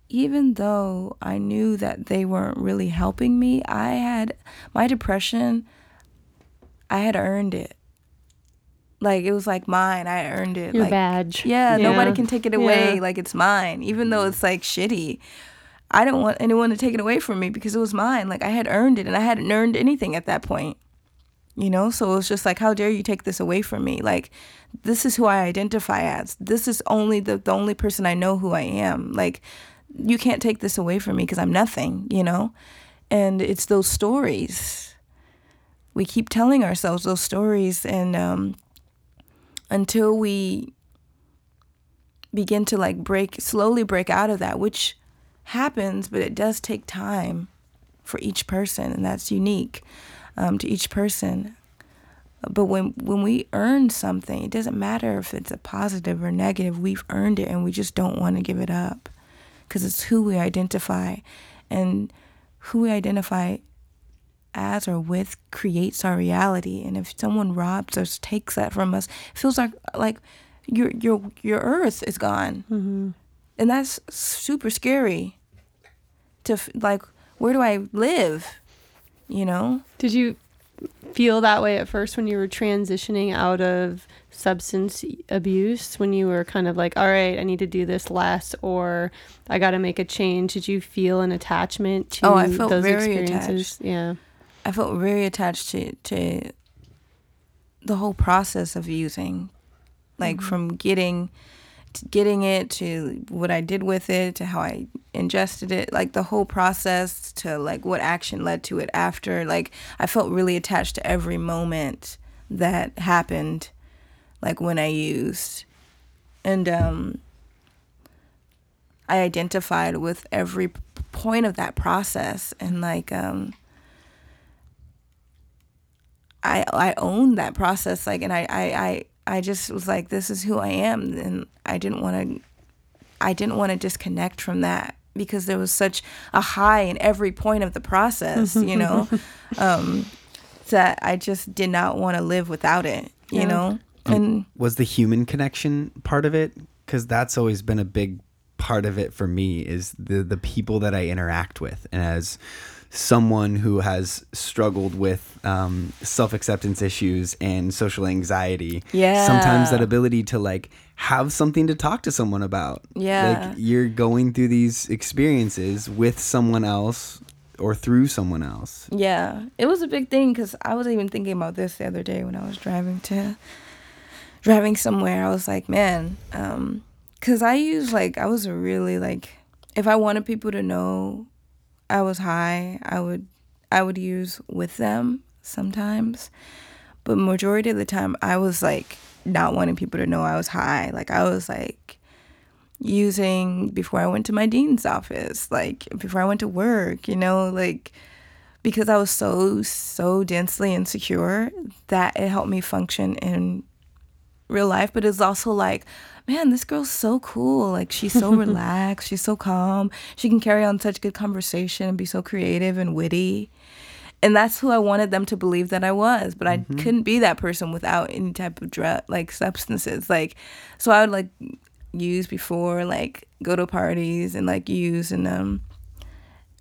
even though I knew that they weren't really helping me, I had my depression, I had earned it. Like it was like mine. I earned it. Your like, badge. Yeah, nobody can take it away. Yeah. Like it's mine, even though it's like shitty. I didn't want anyone to take it away from me because it was mine. Like I had earned it, and I hadn't earned anything at that point. You know, so it's just like, how dare you take this away from me? Like, this is who I identify as. This is only the the only person I know who I am. Like, you can't take this away from me because I'm nothing. You know, and it's those stories. We keep telling ourselves those stories, and um, until we begin to like break slowly break out of that which happens but it does take time for each person and that's unique um, to each person. But when when we earn something it doesn't matter if it's a positive or negative. We've earned it and we just don't want to give it up because it's who we identify. And who we identify as or with creates our reality. And if someone robs or takes that from us it feels like like your your your earth is gone. And that's super scary to like where do i live you know Did you feel that way at first when you were transitioning out of substance abuse? When you were kind of like, all right, I need to do this less, or I got to make a change? Did you feel an attachment to Oh, I felt those very experiences? Yeah. i felt very attached to to the whole process of using like mm-hmm. from getting getting it to what i did with it to how i ingested it like the whole process to like what action led to it after. Like i felt really attached to every moment that happened like when i used. And um i identified with every point of that process and like um I I owned that process like and I I I, I just was like this is who I am and I didn't want to I didn't want to disconnect from that because there was such a high in every point of the process, you know. um that I just did not want to live without it, you Yeah. know. And was the human connection part of it because that's always been a big part of it for me is the the people that I interact with and as someone who has struggled with um, self-acceptance issues and social anxiety Yeah. sometimes that ability to like have something to talk to someone about Yeah. like you're going through these experiences with someone else or through someone else Yeah, it was a big thing because I was even thinking about this the other day when I was driving to driving somewhere. I was like, man, because I use like I was really like if I wanted people to know I was high, I would I would use with them sometimes, but majority of the time I was like not wanting people to know I was high. Like I was like using before I went to my dean's office, like before I went to work, you know, like because I was so so densely insecure that it helped me function in real life, but it's also like, man, this girl's so cool. Like she's so relaxed, she's so calm. She can carry on such good conversation and be so creative and witty. and that's who I wanted them to believe that I was. But I couldn't be that person without any type of drug, like substances. Like, so I would like use before, like go to parties and like use and um.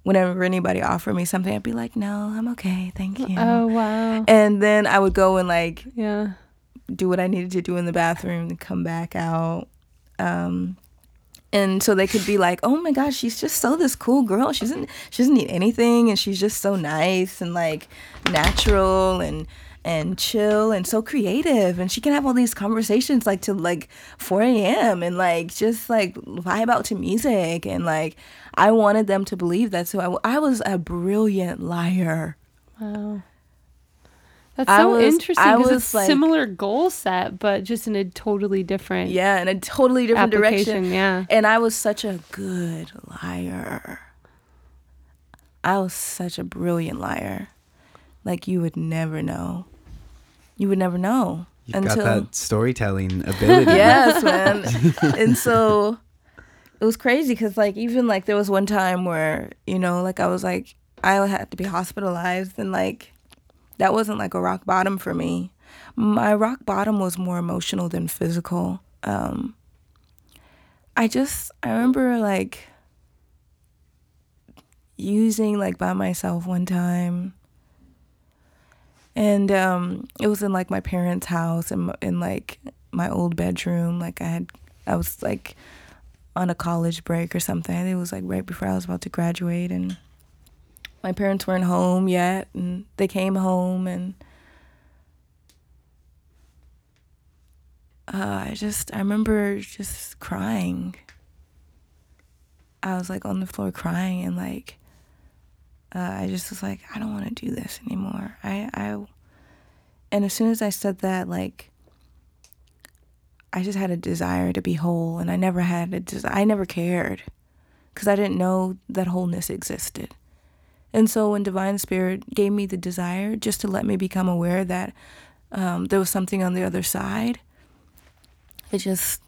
Whenever anybody offered me something, I'd be like, "No, I'm okay, thank you." Oh wow. And then I would go and like Yeah. Do what I needed to do in the bathroom and come back out. Um, and so they could be like, "Oh my gosh, she's just so this cool girl. She doesn't she doesn't need anything, and she's just so nice and like natural and and chill and so creative, and she can have all these conversations like to like 4 a.m. and like just like vibe out to music and like I wanted them to believe that. So I was a brilliant liar. Wow. That's I so was- interesting I because was, it's like- similar goal set, but just in a totally different Yeah, in a totally different direction. Yeah. And I was such a good liar. I was such a brilliant liar. Like you would never know. You would never know You've got that storytelling ability. yes, man. and so it was crazy because like even like there was one time where you know like I was like I had to be hospitalized and like that wasn't like a rock bottom for me. My rock bottom was more emotional than physical. Um, I just I remember like using like by myself one time and um it was in like my parents house and in like my old bedroom like i had i was like on a college break or something it was like right before i was about to graduate and my parents weren't home yet and they came home and uh, i just i remember just crying i was like on the floor crying and like uh, I just was like, I don't want to do this anymore. I, I, and as soon as I said that, like, I just had a desire to be whole, and I never had a desire. I never cared, because I didn't know that wholeness existed. And so when Divine Spirit gave me the desire just to let me become aware that um, there was something on the other side, it just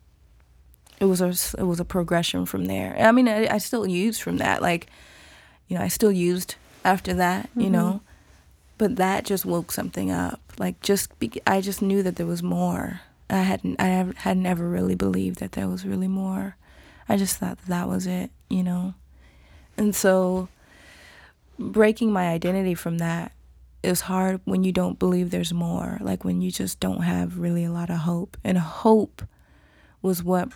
it was a it was a progression from there. I mean, I, I still used from that, like you know, I still used after that, you know, but that just woke something up. Like just, be, I just knew that there was more. I hadn't, I had never really believed that there was really more. I just thought that, that was it, you know, and so breaking my identity from that is hard when you don't believe there's more. Like when you just don't have really a lot of hope, and hope was what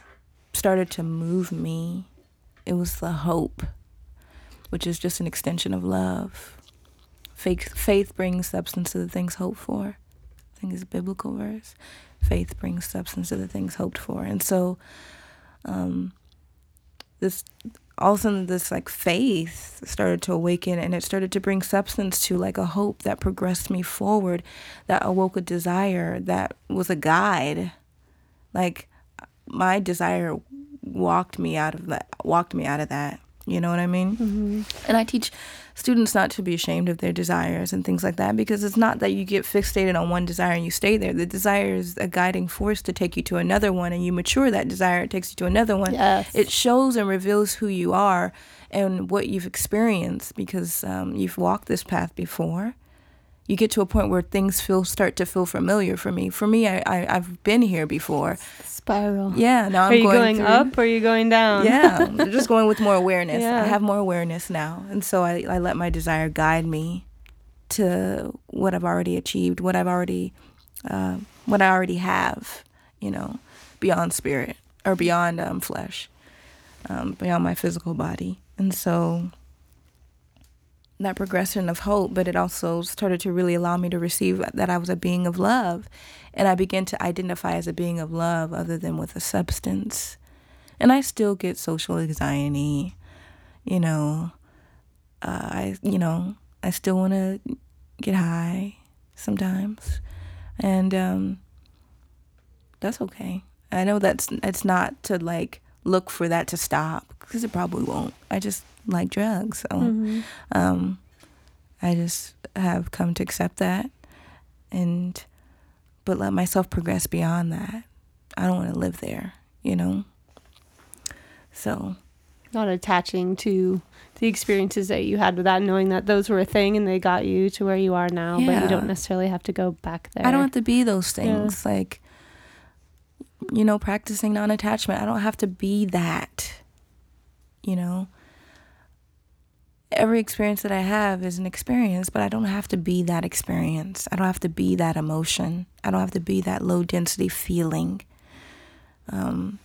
started to move me. It was the hope which is just an extension of love. Faith, faith brings substance to the things hoped for. I think it's a biblical verse. Faith brings substance to the things hoped for. And so, um, this all of a sudden, this like faith started to awaken, and it started to bring substance to like a hope that progressed me forward, that awoke a desire that was a guide. Like my desire walked me out of that. Walked me out of that. You know what I mean? Mm-hmm. And I teach students not to be ashamed of their desires and things like that because it's not that you get fixated on one desire and you stay there. The desire is a guiding force to take you to another one and you mature that desire, it takes you to another one. Yes. It shows and reveals who you are and what you've experienced because um, you've walked this path before. You get to a point where things feel start to feel familiar for me. For me, I, I I've been here before. Spiral. Yeah, now I'm Are you going, through- up or are you going down? yeah, I'm just going with more awareness. Yeah. I have more awareness now, and so I, I let my desire guide me to what I've already achieved, what I've already, uh, what I already have. You know, beyond spirit or beyond um, flesh, um, beyond my physical body, and so that progression of hope, but it also started to really allow me to receive that I was a being of love. And I began to identify as a being of love other than with a substance. And I still get social anxiety, you know. Uh, I, you know, I still want to get high sometimes. And um, that's okay. I know that's it's not to like look for that to stop because it probably won't. I just like drugs, so Mm-hmm. um, I just have come to accept that, and but let myself progress beyond that. I don't want to live there, you know. So not attaching to the experiences that you had with that, knowing that those were a thing and they got you to where you are now, but you don't necessarily have to go back there. I don't have to be those Yeah. things. Like, you know, practicing non attachment. I don't have to be that. You know? Every experience that I have is an experience, but I don't have to be that experience. I don't have to be that emotion. I don't have to be that low density feeling. Um,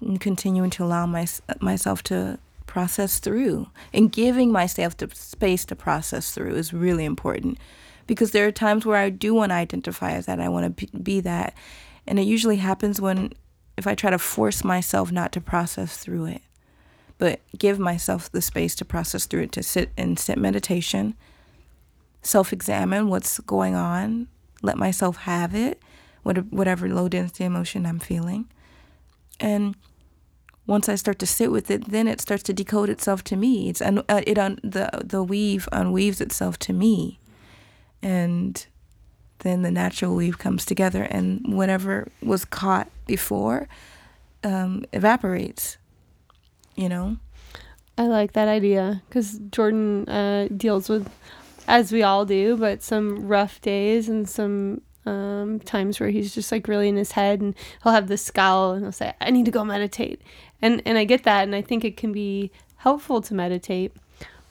and continuing to allow my, myself to process through and giving myself the space to process through is really important because there are times where I do want to identify as that. I want to be, be that. And it usually happens when, if I try to force myself not to process through it, but give myself the space to process through it, to sit and sit meditation, self examine what's going on, let myself have it, whatever low density emotion I'm feeling. And once I start to sit with it, then it starts to decode itself to me. It's un, uh, it un, the the weave unweaves itself to me, and then the natural weave comes together, and whatever was caught before um, evaporates. You know. I like that idea because Jordan uh, deals with, as we all do, but some rough days and some um, times where he's just like really in his head and he'll have this scowl and he'll say, I need to go meditate. And, and I get that. And I think it can be helpful to meditate.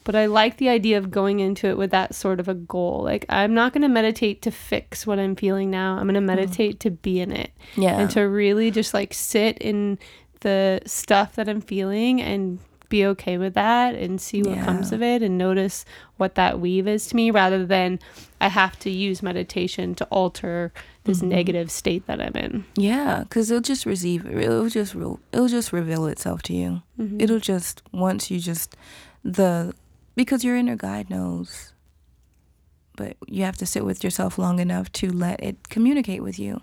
But I like the idea of going into it with that sort of a goal. Like, I'm not going to meditate to fix what I'm feeling now. I'm going to meditate to be in it Yeah. and to really just like sit in the stuff that I'm feeling and be okay with that and see what comes of it and notice what that weave is to me rather than I have to use meditation to alter this Mm-hmm. negative state that I'm in. Yeah, because it'll just receive. It'll just. It'll just reveal itself to you. Mm-hmm. It'll just once you just the because your inner guide knows. But you have to sit with yourself long enough to let it communicate with you,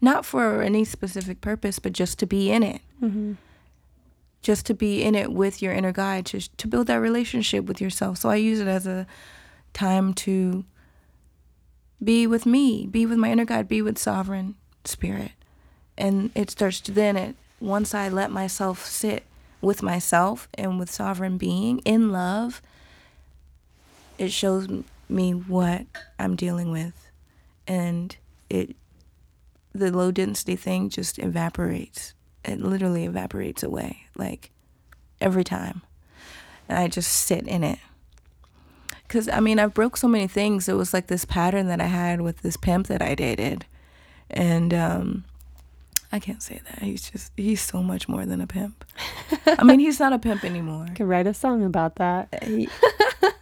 not for any specific purpose, but just to be in it. Mm-hmm. Just to be in it with your inner guide, to to build that relationship with yourself. So I use it as a time to be with me, be with my inner guide, be with sovereign spirit. And it starts to then it once I let myself sit with myself and with sovereign being in love, it shows me what I'm dealing with. And it the low density thing just evaporates. It literally evaporates away like every time. And I just sit in it because I mean I've broke so many things. It was like this pattern that I had with this pimp that I dated, and um, I can't say that. He's just he's so much more than a pimp. I mean he's not a pimp anymore. Could write a song about that. He,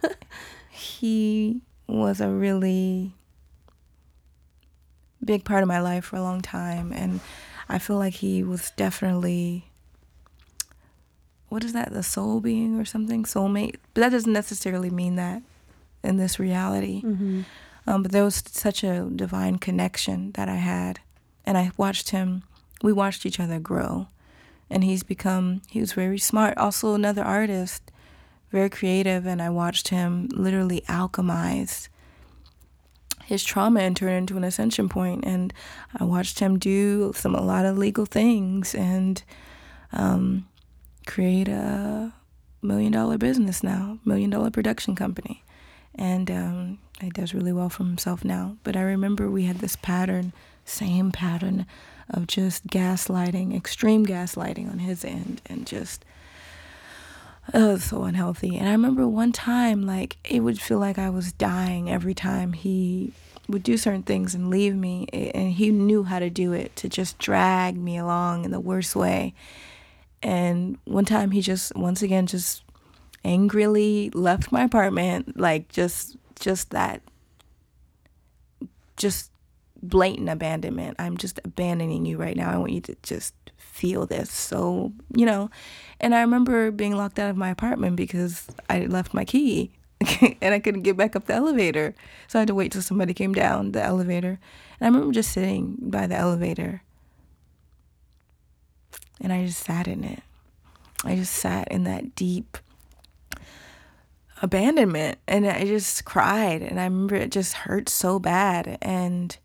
he was a really big part of my life for a long time, and I feel like he was definitely what is that the soul being or something soulmate but that doesn't necessarily mean that in this reality Mm-hmm. um, but there was such a divine connection that I had, and I watched him. We watched each other grow, and he's become. He was very smart. Also, another artist, very creative, and I watched him literally alchemize his trauma and turn it into an ascension point. And I watched him do some a lot of legal things and um, create a million dollar business now, million dollar production company and um, he does really well for himself now. But I remember we had this pattern, same pattern, of just gaslighting, extreme gaslighting on his end, and just oh, so unhealthy. And I remember one time, like it would feel like I was dying every time he would do certain things and leave me, and he knew how to do it to just drag me along in the worst way. And one time he just once again just angrily left my apartment like just just that just blatant abandonment i'm just abandoning you right now i want you to just feel this. So you know and i remember being locked out of my apartment because i left my key and i couldn't get back up the elevator. So i had to wait till somebody came down the elevator. And i remember just sitting by the elevator. And i just sat in it. I just sat in that deep abandonment. And I just cried. And I remember it just hurt so bad. And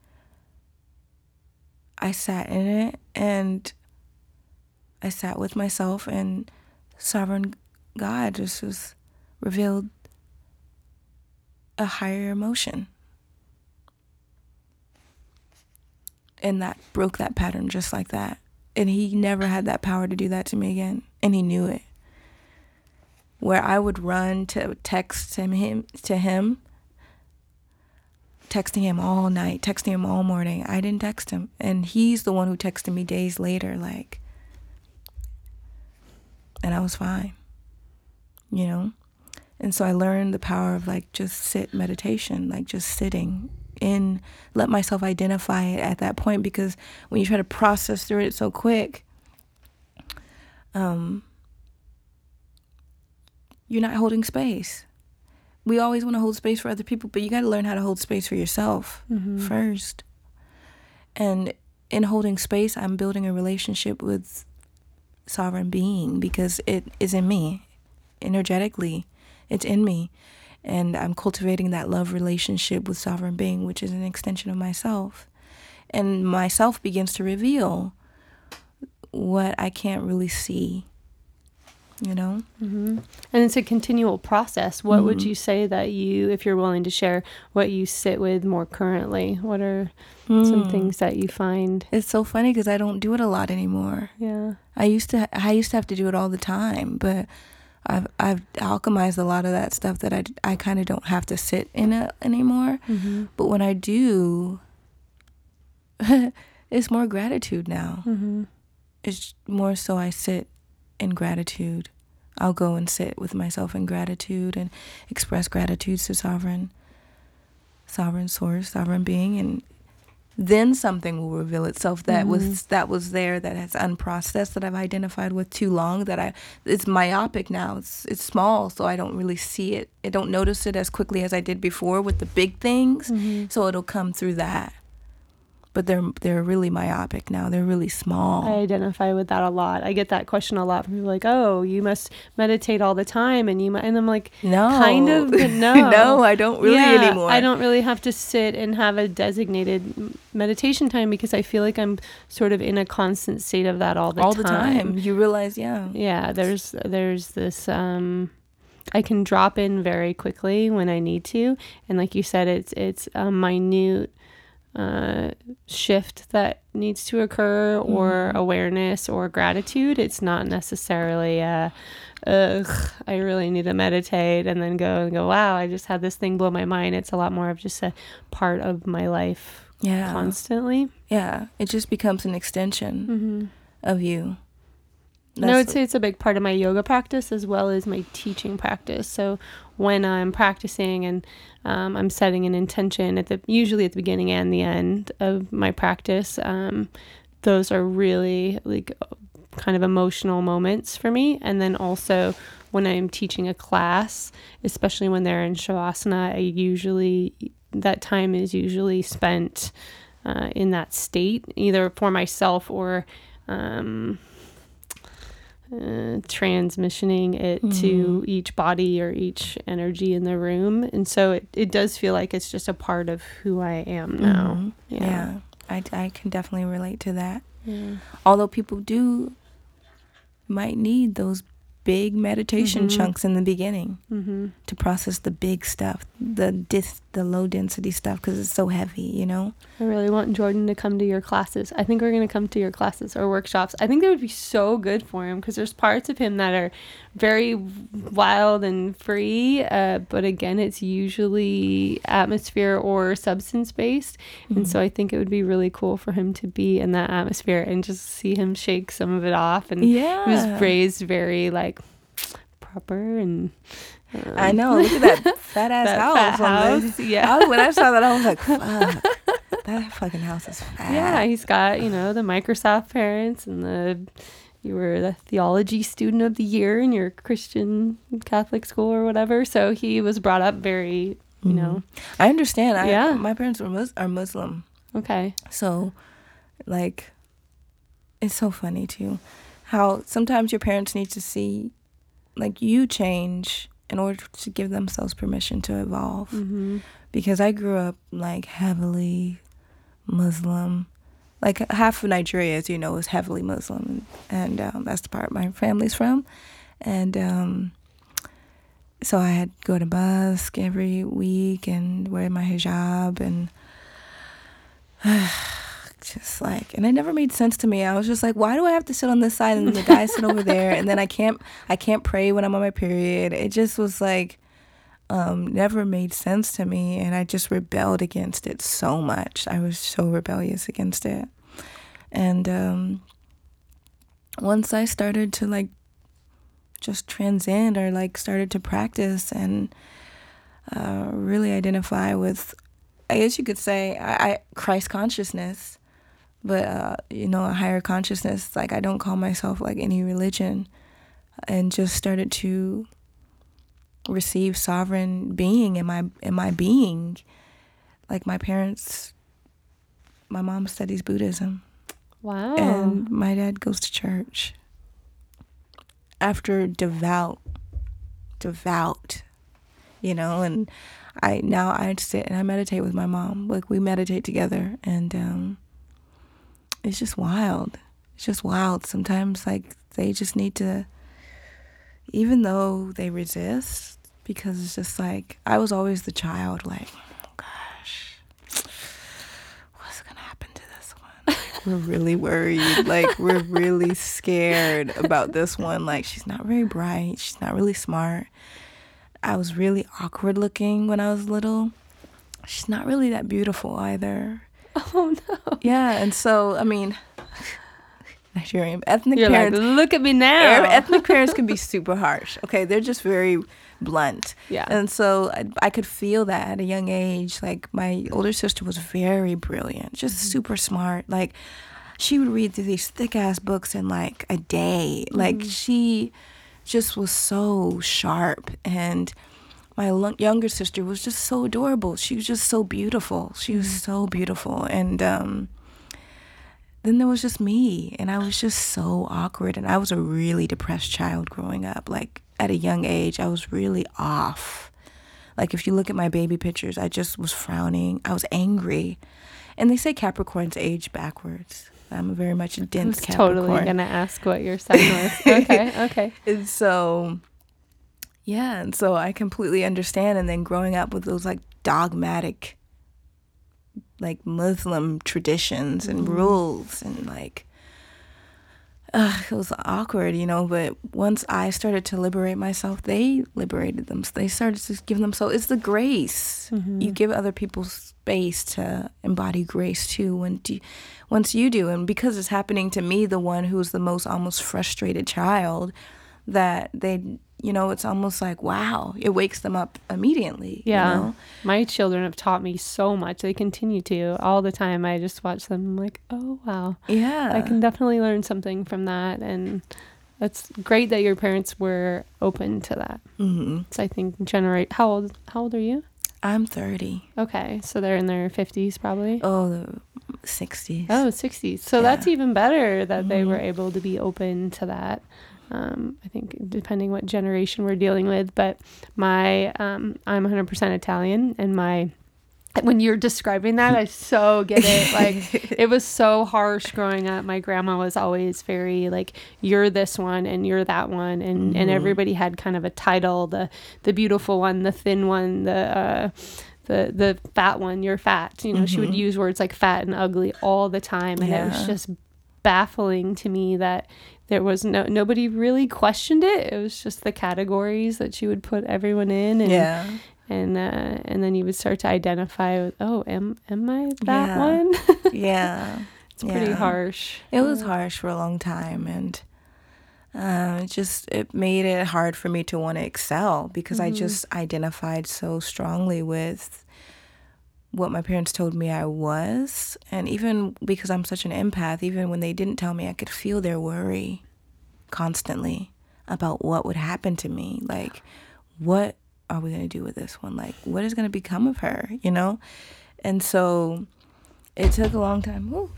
I sat in it. And I sat with myself and sovereign God just was revealed a higher emotion. And that broke that pattern just like that. And he never had that power to do that to me again. And he knew it. Where I would run to text him, him to him, texting him all night, texting him all morning. I didn't text him. And he's the one who texted me days later, like, and I was fine, you know? And so I learned the power of like just sit meditation, like just sitting in, let myself identify it at that point because when you try to process through it so quick, um, you're not holding space. We always want to hold space for other people, but you got to learn how to hold space for yourself Mm-hmm. first. And in holding space, I'm building a relationship with sovereign being because it is in me energetically. It's in me. And I'm cultivating that love relationship with sovereign being, which is an extension of myself. And myself begins to reveal what I can't really see. You know? Mm-hmm. And it's a continual process. What would Mhm. you say that you, if you're willing to share, what you sit with more currently? What are some Mm. things that you find? It's so funny because I don't do it a lot anymore. Yeah. I used to I used to have to do it all the time, but I've I've alchemized a lot of that stuff that I I kind of don't have to sit in it anymore. Mm-hmm. But when I do, it's more gratitude now. Mm-hmm. It's more so I sit in gratitude. I'll go and sit with myself in gratitude and express gratitude to sovereign sovereign source, sovereign being and then something will reveal itself that Mhm. was that was there that has unprocessed that I've identified with too long that I it's myopic now. It's it's small so I don't really see it. I don't notice it as quickly as I did before with the big things. Mm-hmm. So it'll come through that. But they're they're really myopic now. They're really small. I identify with that a lot. I get that question a lot from people like, "Oh, you must meditate all the time," and you and I'm like, No. kind of, but no, no, I don't really Yeah, anymore. I don't really have to sit and have a designated meditation time because I feel like I'm sort of in a constant state of that all the all time. the time. You realize, yeah. Yeah, there's there's this um I can drop in very quickly when I need to and like you said it's it's a minute uh shift that needs to occur or Mhm. awareness or gratitude. It's not necessarily a ugh, I really need to meditate and then go and go, wow, I just had this thing blow my mind. It's a lot more of just a part of my life Yeah. constantly. Yeah. It just becomes an extension Mm-hmm. of you. And I would say it's a big part of my yoga practice as well as my teaching practice. So when I'm practicing and um, I'm setting an intention at the usually at the beginning and the end of my practice, um, those are really like kind of emotional moments for me. And then also when I'm teaching a class, especially when they're in shavasana, I usually that time is usually spent uh, in that state, either for myself or um, uh, transmissioning it to each body or each energy in the room. And so it, it does feel like it's just a part of who I am now. Mhm. Yeah. Yeah. I, I can definitely relate to that. Yeah. Although people do might need those big meditation Mhm. chunks in the beginning Mm-hmm. to process the big stuff, the dis, the low density stuff because it's so heavy, you know. I really want Jordan to come to your classes. I think we're going to come to your classes or workshops. I think that would be so good for him because there's parts of him that are very wild and free. Uh, but again, it's usually atmosphere or substance based. And so I think it would be really cool for him to be in that atmosphere and just see him shake some of it off. And yeah, he was raised very like proper and. Um, I know. Look at that fat ass that house. fat house. Yeah. I, when I saw that, I was like, "Fuck, that fucking house is fat." Yeah, he's got, you know, the Microsoft parents and the you were the theology student of the year in your Christian Catholic school or whatever. So he was brought up very, you know, I understand. I, Yeah. my parents were mus- are Muslim, okay. so like, it's so funny too, how sometimes your parents need to see, like, you change in order to give themselves permission to evolve. Mm-hmm. because I grew up like heavily Muslim. Like half of Nigeria, as you know, is heavily Muslim, and um, that's the part my family's from. and um, so I had to go to mosque every week and wear my hijab and just like and it never made sense to me. I was just like, why do I have to sit on this side and the guys sit over there and then I can't I can't pray when I'm on my period. It just was like um, never made sense to me and I just rebelled against it so much. I was so rebellious against it. And um, once I started to like just transcend or like started to practice and uh, really identify with, I guess you could say, I, I Christ consciousness, but uh, you know, a higher consciousness. Like I don't call myself like any religion, and just started to receive sovereign being in my in my being. Like my parents, my mom studies Buddhism. Wow. And my dad goes to church. After devout, devout, you know, and I now I sit and I meditate with my mom. Like we meditate together, and um, it's just wild. It's just wild. Sometimes like they just need to, even though they resist, because it's just like I was always the child. Like, oh gosh, what's gonna happen to this one? we're really worried. Like we're really scared about this one. Like she's not very bright. She's not really smart. I was really awkward looking when I was little. She's not really that beautiful either. oh no. Yeah, and so I mean, Nigerian ethnic You're parents. like, look at me now. Ethnic parents can be super harsh. Okay, they're just very blunt. Yeah. And so I, I could feel that at a young age. Like my older sister was very brilliant, just Mm-hmm. super smart. Like she would read through these thick ass books in like a day. Like Mm-hmm. she just was so sharp and my younger sister was just so adorable. She was just so beautiful. She was Mm-hmm. so beautiful and um then there was just me and i was just so awkward and i was a really depressed child growing up like at a young age i was really off like if you look at my baby pictures i just was frowning i was angry and they say capricorns age backwards i'm very much a I dense was capricorn totally gonna ask what your sign was. okay, okay. and so yeah and so i completely understand and then growing up with those like dogmatic like muslim traditions and rules and like uh, it was awkward you know but once i started to liberate myself they liberated them they started to give them so it's the grace. You give other people space to embody grace too when do, once you do and because it's happening to me the one who's the most almost frustrated child that they you know it's almost like wow it wakes them up immediately you Yeah. know? My children have taught me so much. They continue to all the time. I just watch them. I'm like, oh wow, yeah I can definitely learn something from that, and that's great that your parents were open to that. hmm So I think generate. How old? How old are you? i'm 30 Okay, so they're in their fifties probably. oh the 60s Oh, 60s. So Yeah. that's even better that they Mhm. were able to be open to that. Um, I think depending what generation we're dealing with, but my um, I'm 100% Italian, and my when you're describing that, I so get it. Like it was so harsh growing up. My grandma was always very like, "You're this one, and you're that one," and and Mhm. everybody had kind of a title: the the beautiful one, the thin one, the uh, the the fat one. You're fat. You know, she would Mhm. use words like fat and ugly all the time, and it was just baffling to me that there was no nobody really questioned it. It was just the categories that she would put everyone in, and yeah and uh, and then you would start to identify with, oh, am am I that Yeah. one? yeah it's pretty harsh. It was harsh for a long time, and uh, it just it made it hard for me to want to excel because I just identified so strongly with what my parents told me I was, and even because I'm such an empath, even when they didn't tell me, I could feel their worry constantly about what would happen to me. Like, what are we gonna do with this one? Like, what is gonna become of her? You know, and so it took a long time. Ooh,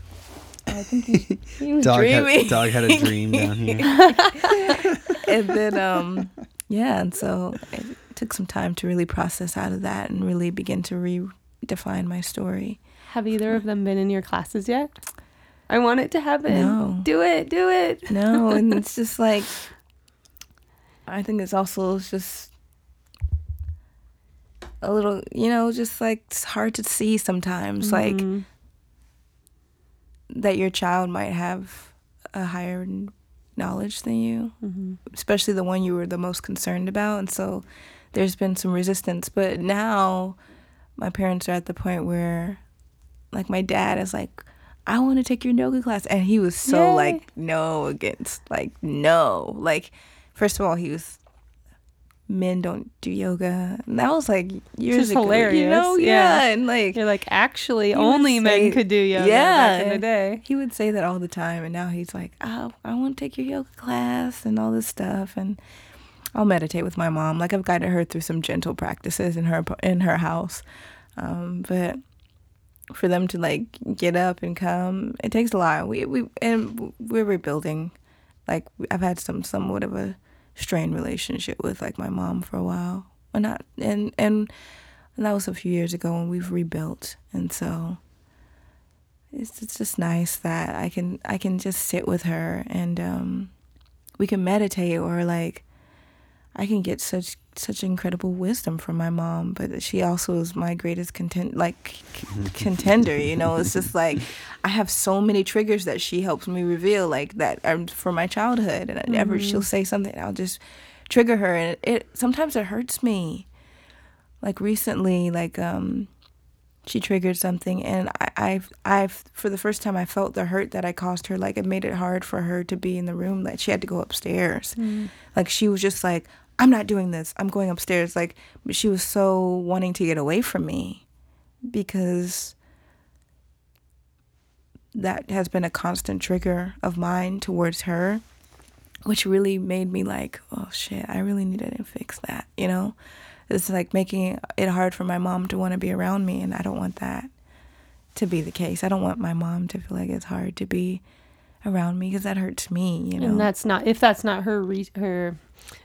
I think he, he was Dog dreaming. had, dog had a dream down here. and then um yeah and so it took some time to really process out of that and really begin to redefine my story Have either of them been in your classes yet? I want it to happen. No. Do it. Do it. no and it's just like I think it's also just a little, you know, just like it's hard to see sometimes, like Mhm. that your child might have a higher knowledge than you, Mhm. especially the one you were the most concerned about. And so there's been some resistance. But now my parents are at the point where, like, my dad is like, I want to take your yoga class. And he was so, Yay. like, no against, like, no. Like, first of all, he was, men don't do yoga. And that was like years is ago. You hilarious. know? Yeah. Yeah. And like, You're like, actually, only men could do yoga back in the day. he would say that all the time and now he's like oh i want to take your yoga class and all this stuff and i'll meditate with my mom. Like i've guided her through some gentle practices in her in her house. Um, but for them to like get up and come it takes a lot. We we and we're rebuilding. Like i've had some somewhat of a strained relationship with like my mom for a while. And not and and and that was a few years ago when we've rebuilt. And so it's it's just nice that I can I can just sit with her and um, we can meditate or like I can get such such incredible wisdom from my mom, but she also is my greatest content like c- contender. You know, it's just like I have so many triggers that she helps me reveal, like that are from my childhood, and whenever she'll say something, I'll just trigger her, and it, it sometimes it hurts me. Like recently, like um, she triggered something and I, I've I've for the first time I felt the hurt that I caused her like it made it hard for her to be in the room like she had to go upstairs. Mm. Like she was just like I'm not doing this. I'm going upstairs. Like she was so wanting to get away from me because that has been a constant trigger of mine towards her which really made me like oh shit. I really needed to fix that you know it's like making it hard for my mom to want to be around me and i don't want that to be the case. I don't want my mom to feel like it's hard to be around me because that hurts me you know? And that's not if that's not her re- her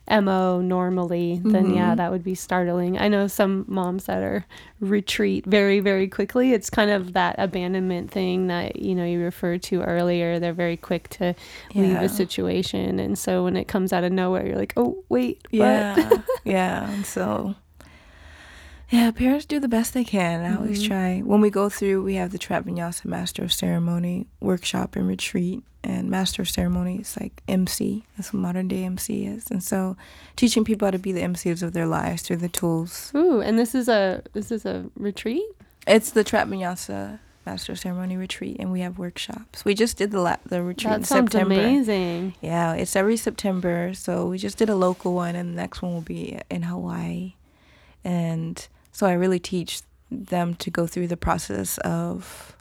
mo normally, then yeah, Mm-hmm. that would be startling. I know some moms that are retreat very very quickly. It's kind of that abandonment thing that you know you referred to earlier. They're very quick to leave a situation, and so when it comes out of nowhere, you're like, oh wait, what? yeah yeah and so yeah parents do the best they can i always Mm-hmm. try when we go through we have the trap vinyasa master of ceremony workshop and retreat and master of ceremony is like mc that's what modern day mc is and so teaching people how to be the mcs of their lives through the tools Ooh, and this is a this is a retreat. It's the Trap Vinyasa Master of Ceremony retreat, and we have workshops. We just did the la- the retreat in That sounds September. amazing. Yeah, it's every September. So we just did a local one, and the next one will be in Hawaii. And so I really teach them to go through the process of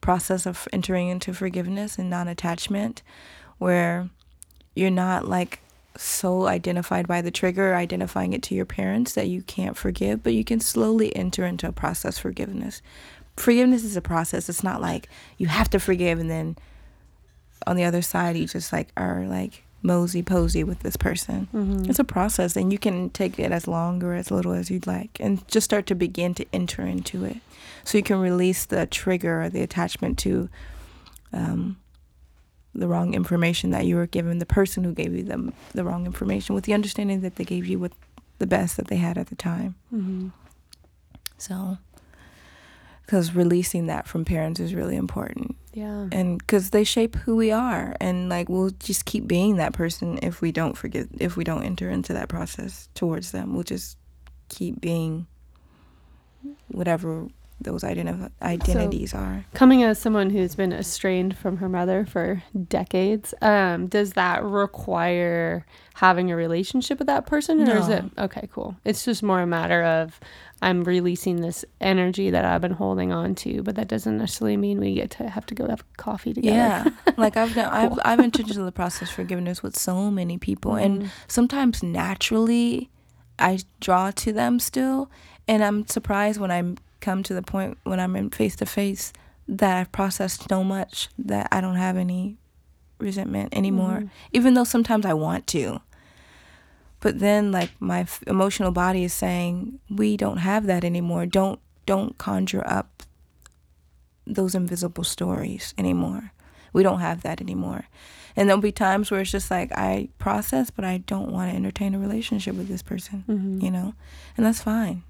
process of entering into forgiveness and non-attachment, where you're not like so identified by the trigger, identifying it to your parents that you can't forgive, but you can slowly enter into a process forgiveness. Forgiveness is a process. It's not like you have to forgive and then on the other side you just like are like mosey posy with this person. Mhm. It's a process and you can take it as long or as little as you'd like and just start to begin to enter into it. So you can release the trigger or the attachment to um, the wrong information that you were given, the person who gave you the, the wrong information, with the understanding that they gave you with the best that they had at the time. Mhm. So, because releasing that from parents is really important. Yeah. and because they shape who we are and like we'll just keep being that person if we don't forget if we don't enter into that process towards them. We'll just keep being whatever those identif- identities are. coming as someone who's been estranged from her mother for decades um does that require having a relationship with that person or is it okay cool. It's just more a matter of i'm releasing this energy that i've been holding on to but that doesn't necessarily mean we get to have to go have coffee together. Yeah. Like i've done I've, I've entered into the process of forgiveness with so many people and mm. sometimes naturally i draw to them still and i'm surprised when i come to the point when i'm in face to face that i've processed so much that i don't have any resentment anymore mm. even though sometimes i want to but then like my f- emotional body is saying we don't have that anymore don't don't conjure up those invisible stories anymore We don't have that anymore. And there'll be times where it's just like I process, but I don't want to entertain a relationship with this person, Mm-hmm. you know? And that's fine.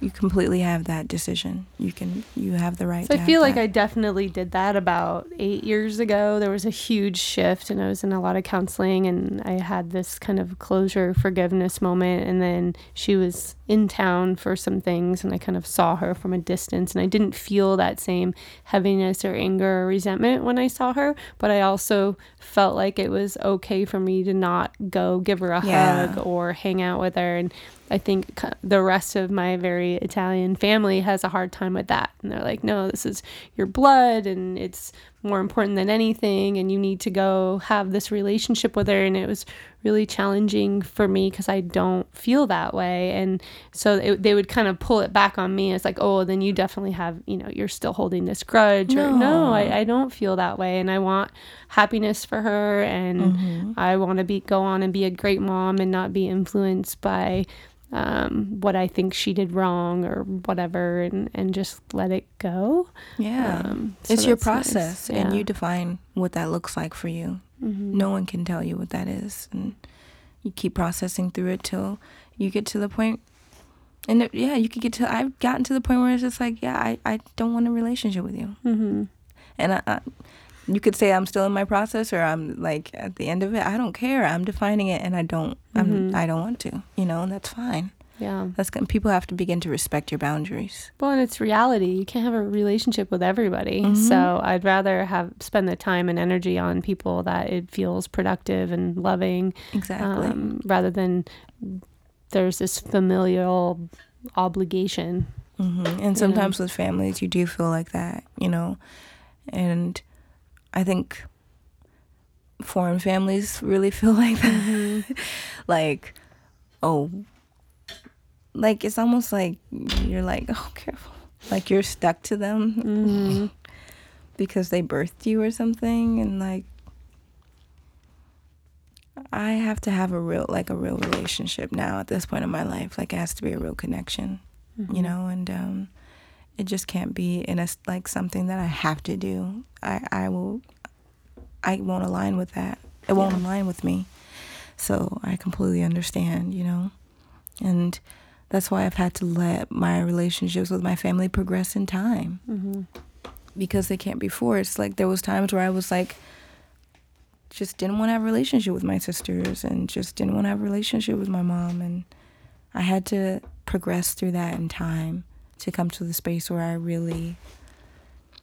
You completely have that decision. You can you have the right So I feel like that. I definitely did that about eight years ago. There was a huge shift, and I was in a lot of counseling, and I had this kind of closure, forgiveness moment. And then she was in town for some things, and I kind of saw her from a distance, and I didn't feel that same heaviness or anger or resentment when I saw her. But I also felt like it was okay for me to not go give her a Yeah. hug or hang out with her. And I think the rest of my very Italian family has a hard time with that. And they're like, no, this is your blood and it's more important than anything. And you need to go have this relationship with her. And it was really challenging for me because I don't feel that way. And so it, they would kind of pull it back on me. It's like, oh, then you definitely have, you know, you're still holding this grudge. Or, no, No. I, I don't feel that way. And I want happiness for her. And mm-hmm. I want to be go on and be a great mom and not be influenced by um, what I think she did wrong or whatever, and, and just let it go. Yeah. Um, so it's your that's nice. process and you define what that looks like for you. Mhm. No one can tell you what that is. And you keep processing through it till you get to the point. and it, yeah, you could get to I've gotten to the point where it's just like, yeah, I, I don't want a relationship with you. Mhm. And I, I you could say I'm still in my process or I'm like at the end of it. I don't care. I'm defining it and I don't I'm Mhm. I don't want to, you know, and that's fine. Yeah. That's people have to begin to respect your boundaries. Well, and it's reality. You can't have a relationship with everybody. Mhm. So I'd rather have spend the time and energy on people that it feels productive and loving, Exactly. um, rather than there's this familial obligation. hmm And sometimes with families, you do feel like that, you know. And I think foreign families really feel like that. like, oh, like it's almost like you're like, oh, careful. Like you're stuck to them hmm because they birthed you or something. And like, I have to have a real, like a real relationship now at this point in my life. Like, it has to be a real connection you know and um it just can't be in a like something that i have to do. I i will i won't align with that. It won't Yeah. align with me. So i completely understand you know? And that's why i've had to let my relationships with my family progress in time. Hmm because they can't be forced. Like there was times where i was like just didn't want to have a relationship with my sisters and just didn't want to have a relationship with my mom and i had to progress through that in time to come to the space where i really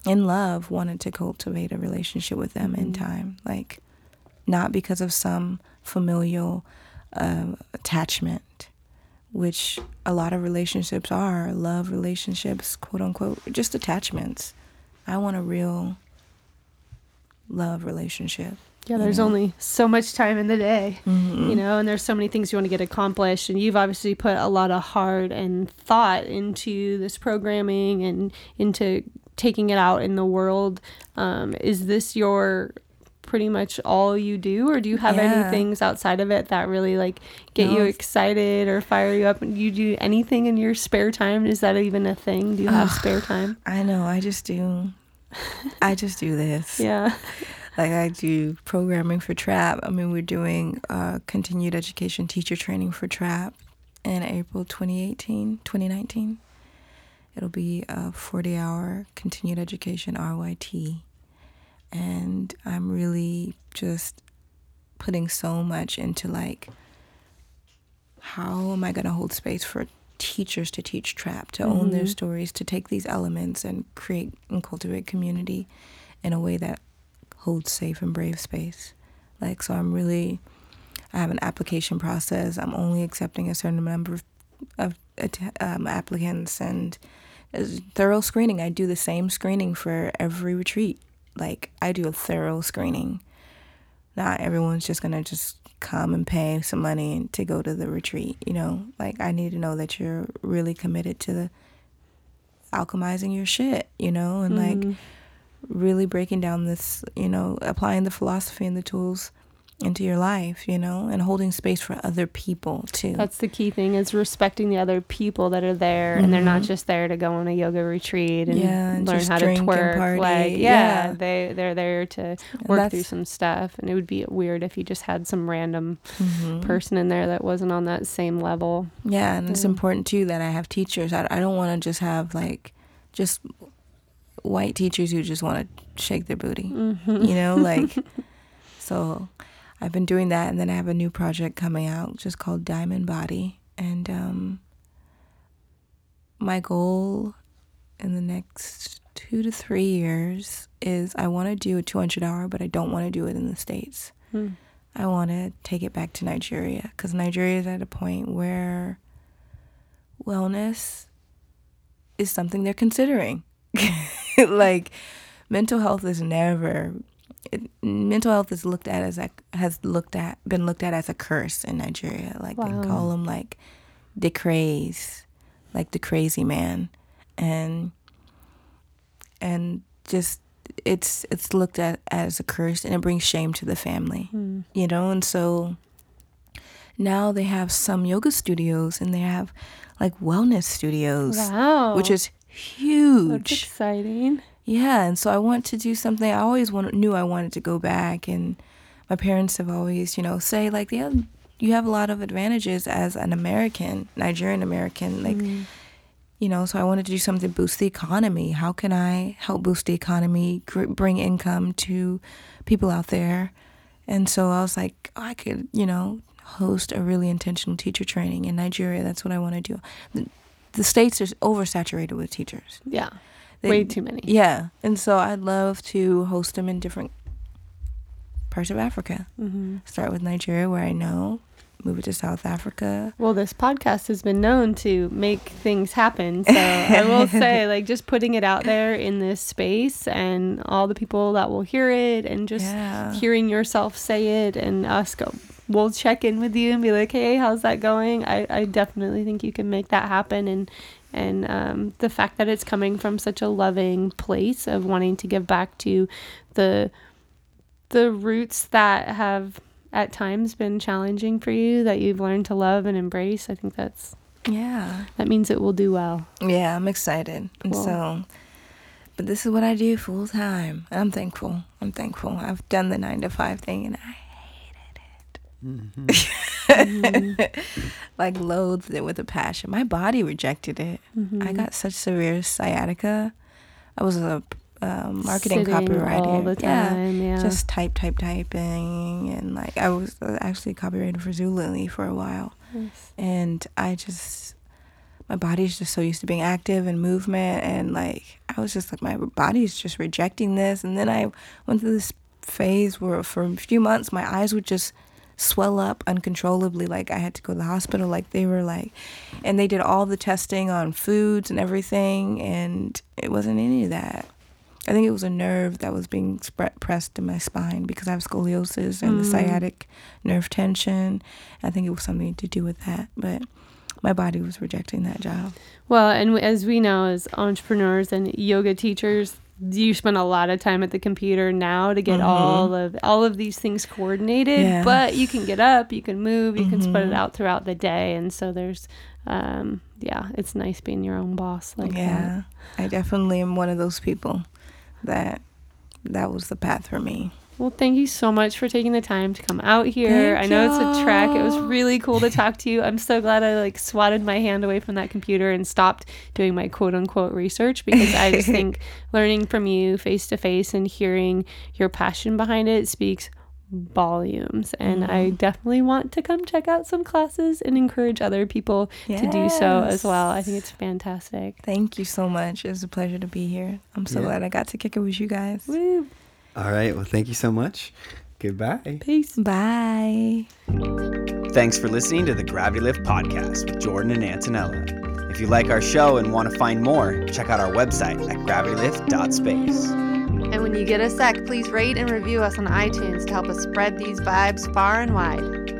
in love wanted to cultivate a relationship with them in Mhm. time. Like not because of some familial um, attachment which a lot of relationships are. Love relationships quote unquote just attachments. I want a real love relationship Yeah, there's Yeah. only so much time in the day. mm-hmm. you know and there's so many things you want to get accomplished and you've obviously put a lot of heart and thought into this programming and into taking it out in the world. Um, is this your pretty much all you do or do you have any things outside of it that really like get No, you excited or fire you up? And you do anything in your spare time? Is that even a thing? Do you have Ugh. spare time? I know i just do. I just do this. Yeah like i do programming for trap. I mean we're doing uh, continued education teacher training for trap in april 2018 2019 it'll be a 40 hour continued education ryt and i'm really just putting so much into like how am i going to hold space for teachers to teach trap to own their Mhm. stories to take these elements and create and cultivate community in a way that holds safe and brave space. Like so i'm really i have an application process. I'm only accepting a certain number of, of um, applicants and thorough screening. I do the same screening for every retreat. Like i do a thorough screening. Not everyone's just gonna just come and pay some money to go to the retreat you know? Like i need to know that you're really committed to the alchemizing your shit you know? And like Mhm. Really breaking down this, you know, applying the philosophy and the tools into your life, you know, and holding space for other people too. That's the key thing is respecting the other people that are there and they're not just there to go on a yoga retreat and Mm-hmm. Yeah, and learn how to twerk. Like yeah, Yeah. they they're there to work through some stuff and it would be weird if you just had some random Mhm. person in there that wasn't on that same level. Yeah, and it's important too that I have teachers. I, I don't want to just have like just white teachers who just want to shake their booty. Mm-hmm. You know, like so I've been doing that and then I have a new project coming out just called Diamond Body and um my goal in the next 2 to 3 years is I want to do a 200 hour but I don't want to do it in the states. Hmm. I want to take it back to Nigeria because Nigeria is at a point where wellness is something they're considering. like mental health is never it, mental health is looked at as like has looked at been looked at as a curse in Nigeria. Like Wow. they call them like the craze, like the crazy man, and and just it's it's looked at as a curse and it brings shame to the family Hmm. you know and so now they have some yoga studios and they have like wellness studios Wow. which is That's huge exciting. yeah and so i want to do something. I always want, knew i wanted to go back and my parents have always you know say like yeah you have a lot of advantages as an american nigerian american like Mm. you know so i wanted to do something to boost the economy. How can i help boost the economy gr- bring income to people out there? And so i was like oh, i could you know host a really intentional teacher training in nigeria. That's what i want to do the, states are oversaturated with teachers Yeah. They- Way too many. yeah and so i'd love to host them in different parts of africa hmm start with nigeria where i know move it to south africa Well, this podcast has been known to make things happen. So I will say, like, just putting it out there in this space and all the people that will hear it and just yeah hearing yourself say it and us go, we'll check in with you and be like, hey, how's that going? I, I definitely think you can make that happen. And, and um, the fact that it's coming from such a loving place of wanting to give back to the the roots that have at times been challenging for you that you've learned to love and embrace i think that's yeah that means it will do well Yeah, I'm excited. And Cool. so, but this is what I do full time. I'm thankful. I'm thankful. I've done the nine to five thing and I like loathed it with a passion. My body rejected it. Mm-hmm. I got such severe sciatica. I was a um, marketing Sitting copywriter. the Yeah. time yeah, Just type, type, typing. And like, I was uh, actually copywriter for Zulily for a while Yes. and I just my body's just so used to being active and movement and like I was just like my body's just rejecting this and then I went through this phase where for a few months my eyes would just swell up uncontrollably like I had to go to the hospital like they were like and they did all the testing on foods and everything and it wasn't any of that I think it was a nerve that was being spread, pressed in my spine because I have scoliosis and the Mm. sciatic nerve tension. I think it was something to do with that, but my body was rejecting that job. Well, and as we know, as entrepreneurs and yoga teachers, you spend a lot of time at the computer now to get Mhm. all of all of these things coordinated. Yes. But you can get up, you can move, you can spread it Mhm. out throughout the day, and so there's, um, yeah, it's nice being your own boss like that. yeah, I definitely am one of those people that that was the path for me. Well, thank you so much for taking the time to come out here. Thank I know it's a trek. It was really cool to talk to you. I'm so glad I like swatted my hand away from that computer and stopped doing my quote unquote research because I just think learning from you face to face and hearing your passion behind it speaks volumes. And I Mm. definitely want to come check out some classes and encourage other people to do so as well. I think it's fantastic. Thank you so much. It was a pleasure to be here. I'm so Yeah. glad I got to kick it with you guys. Woo. All right. Well, thank you so much. Goodbye. Peace. Bye. Thanks for listening to the Gravity Lift Podcast with Jordan and Antonella. If you like our show and want to find more, check out our website at gravitylift.space. And when you get a sec, please rate and review us on iTunes to help us spread these vibes far and wide.